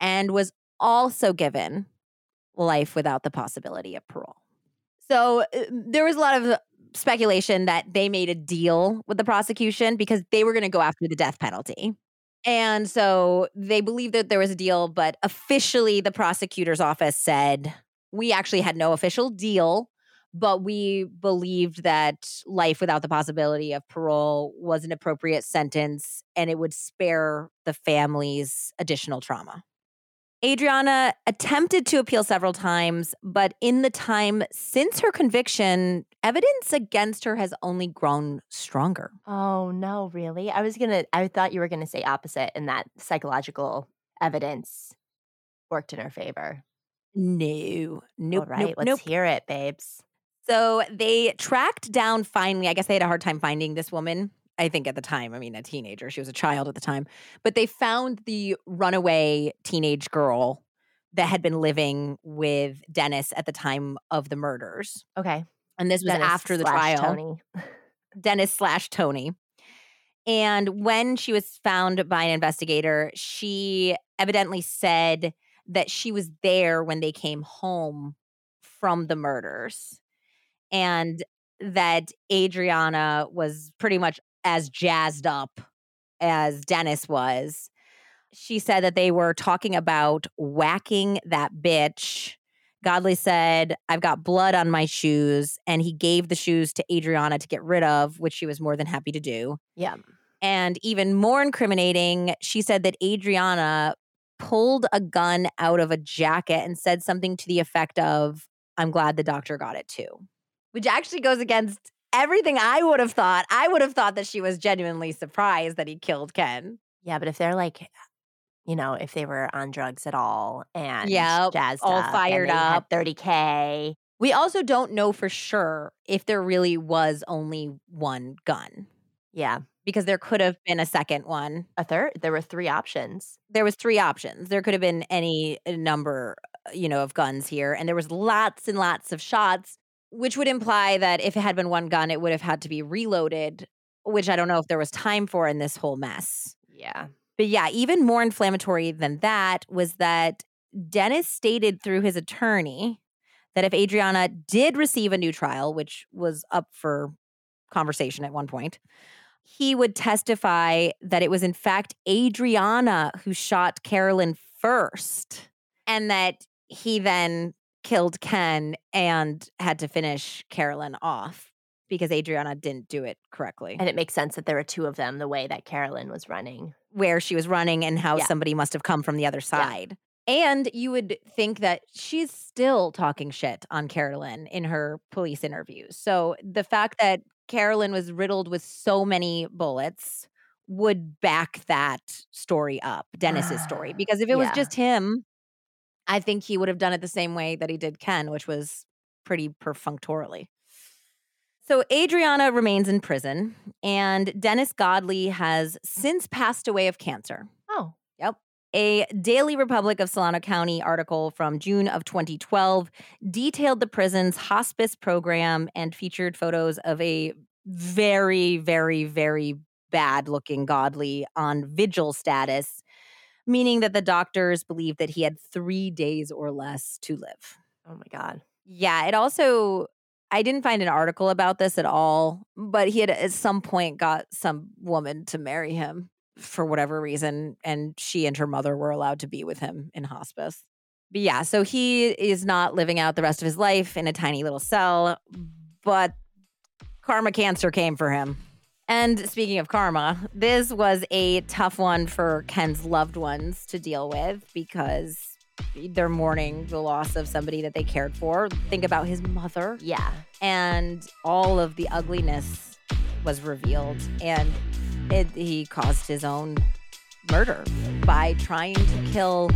and was also given life without the possibility of parole. So uh, there was a lot of speculation that they made a deal with the prosecution because they were going to go after the death penalty. And so they believed that there was a deal, but officially the prosecutor's office said we actually had no official deal, but we believed that life without the possibility of parole was an appropriate sentence and it would spare the families additional trauma. Adriana attempted to appeal several times, but in the time since her conviction, evidence against her has only grown stronger. Oh, no, really? I was going to, I thought you were going to say opposite and that psychological evidence worked in her favor. No, nope, All right. nope, let's nope. hear it, babes. So they tracked down finally, I guess they had a hard time finding this woman. I think at the time, I mean, a teenager, she was a child at the time, but they found the runaway teenage girl that had been living with Dennis at the time of the murders. Okay. And this was Dennis after the trial. Tony. <laughs> Dennis slash Tony. And when she was found by an investigator, she evidently said that she was there when they came home from the murders and that Adriana was pretty much as jazzed up as Dennis was. She said that they were talking about whacking that bitch. Godley said, I've got blood on my shoes. And he gave the shoes to Adriana to get rid of, which she was more than happy to do. Yeah. And even more incriminating, she said that Adriana pulled a gun out of a jacket and said something to the effect of, I'm glad the doctor got it too, which actually goes against everything I would have thought. I would have thought that she was genuinely surprised that he killed Ken. Yeah. But if they're like, you know, if they were on drugs at all and Yep, jazzed all up and fired they up. 30K. We also don't know for sure if there really was only one gun Yeah. because there could have been a second one. A third. There were three options. there was three options. There could have been any uh, number, uh, you know, of guns here, and there was lots and lots of shots, which would imply that if it had been one gun, it would have had to be reloaded, which I don't know if there was time for in this whole mess. Yeah. But yeah, even more inflammatory than that was that Dennis stated through his attorney that if Adriana did receive a new trial, which was up for conversation at one point, he would testify that it was in fact Adriana who shot Carolyn first and that he then killed Ken and had to finish Carolyn off because Adriana didn't do it correctly And it makes sense that there were two of them the way that Carolyn was running. where she was running and how Yeah. somebody must have come from the other side. And you would think that she's still talking shit on Carolyn in her police interviews. So the fact that Carolyn was riddled with so many bullets would back that story up, Dennis's story. <sighs> Because if it was just him, I think he would have done it the same way that he did Ken, which was pretty perfunctorily. So Adriana remains in prison, and Dennis Godley has since passed away of cancer. Oh. Yep. A Daily Republic of Solano County article from June of 2012 detailed the prison's hospice program and featured photos of a very, very, very bad looking Godley on vigil status, meaning that the doctors believed that he had three days or less to live. Oh my God. Yeah, it also I didn't find an article about this at all, but he had at some point got some woman to marry him for whatever reason and she and her mother were allowed to be with him in hospice. But yeah, so he is not living out the rest of his life in a tiny little cell, but karma cancer came for him. And speaking of karma, this was a tough one for Ken's loved ones to deal with because they're mourning the loss of somebody that they cared for. Think about his mother. Yeah. And all of the ugliness was revealed. And it, he caused his own murder by trying to kill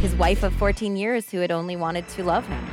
his wife of 14 years who had only wanted to love him.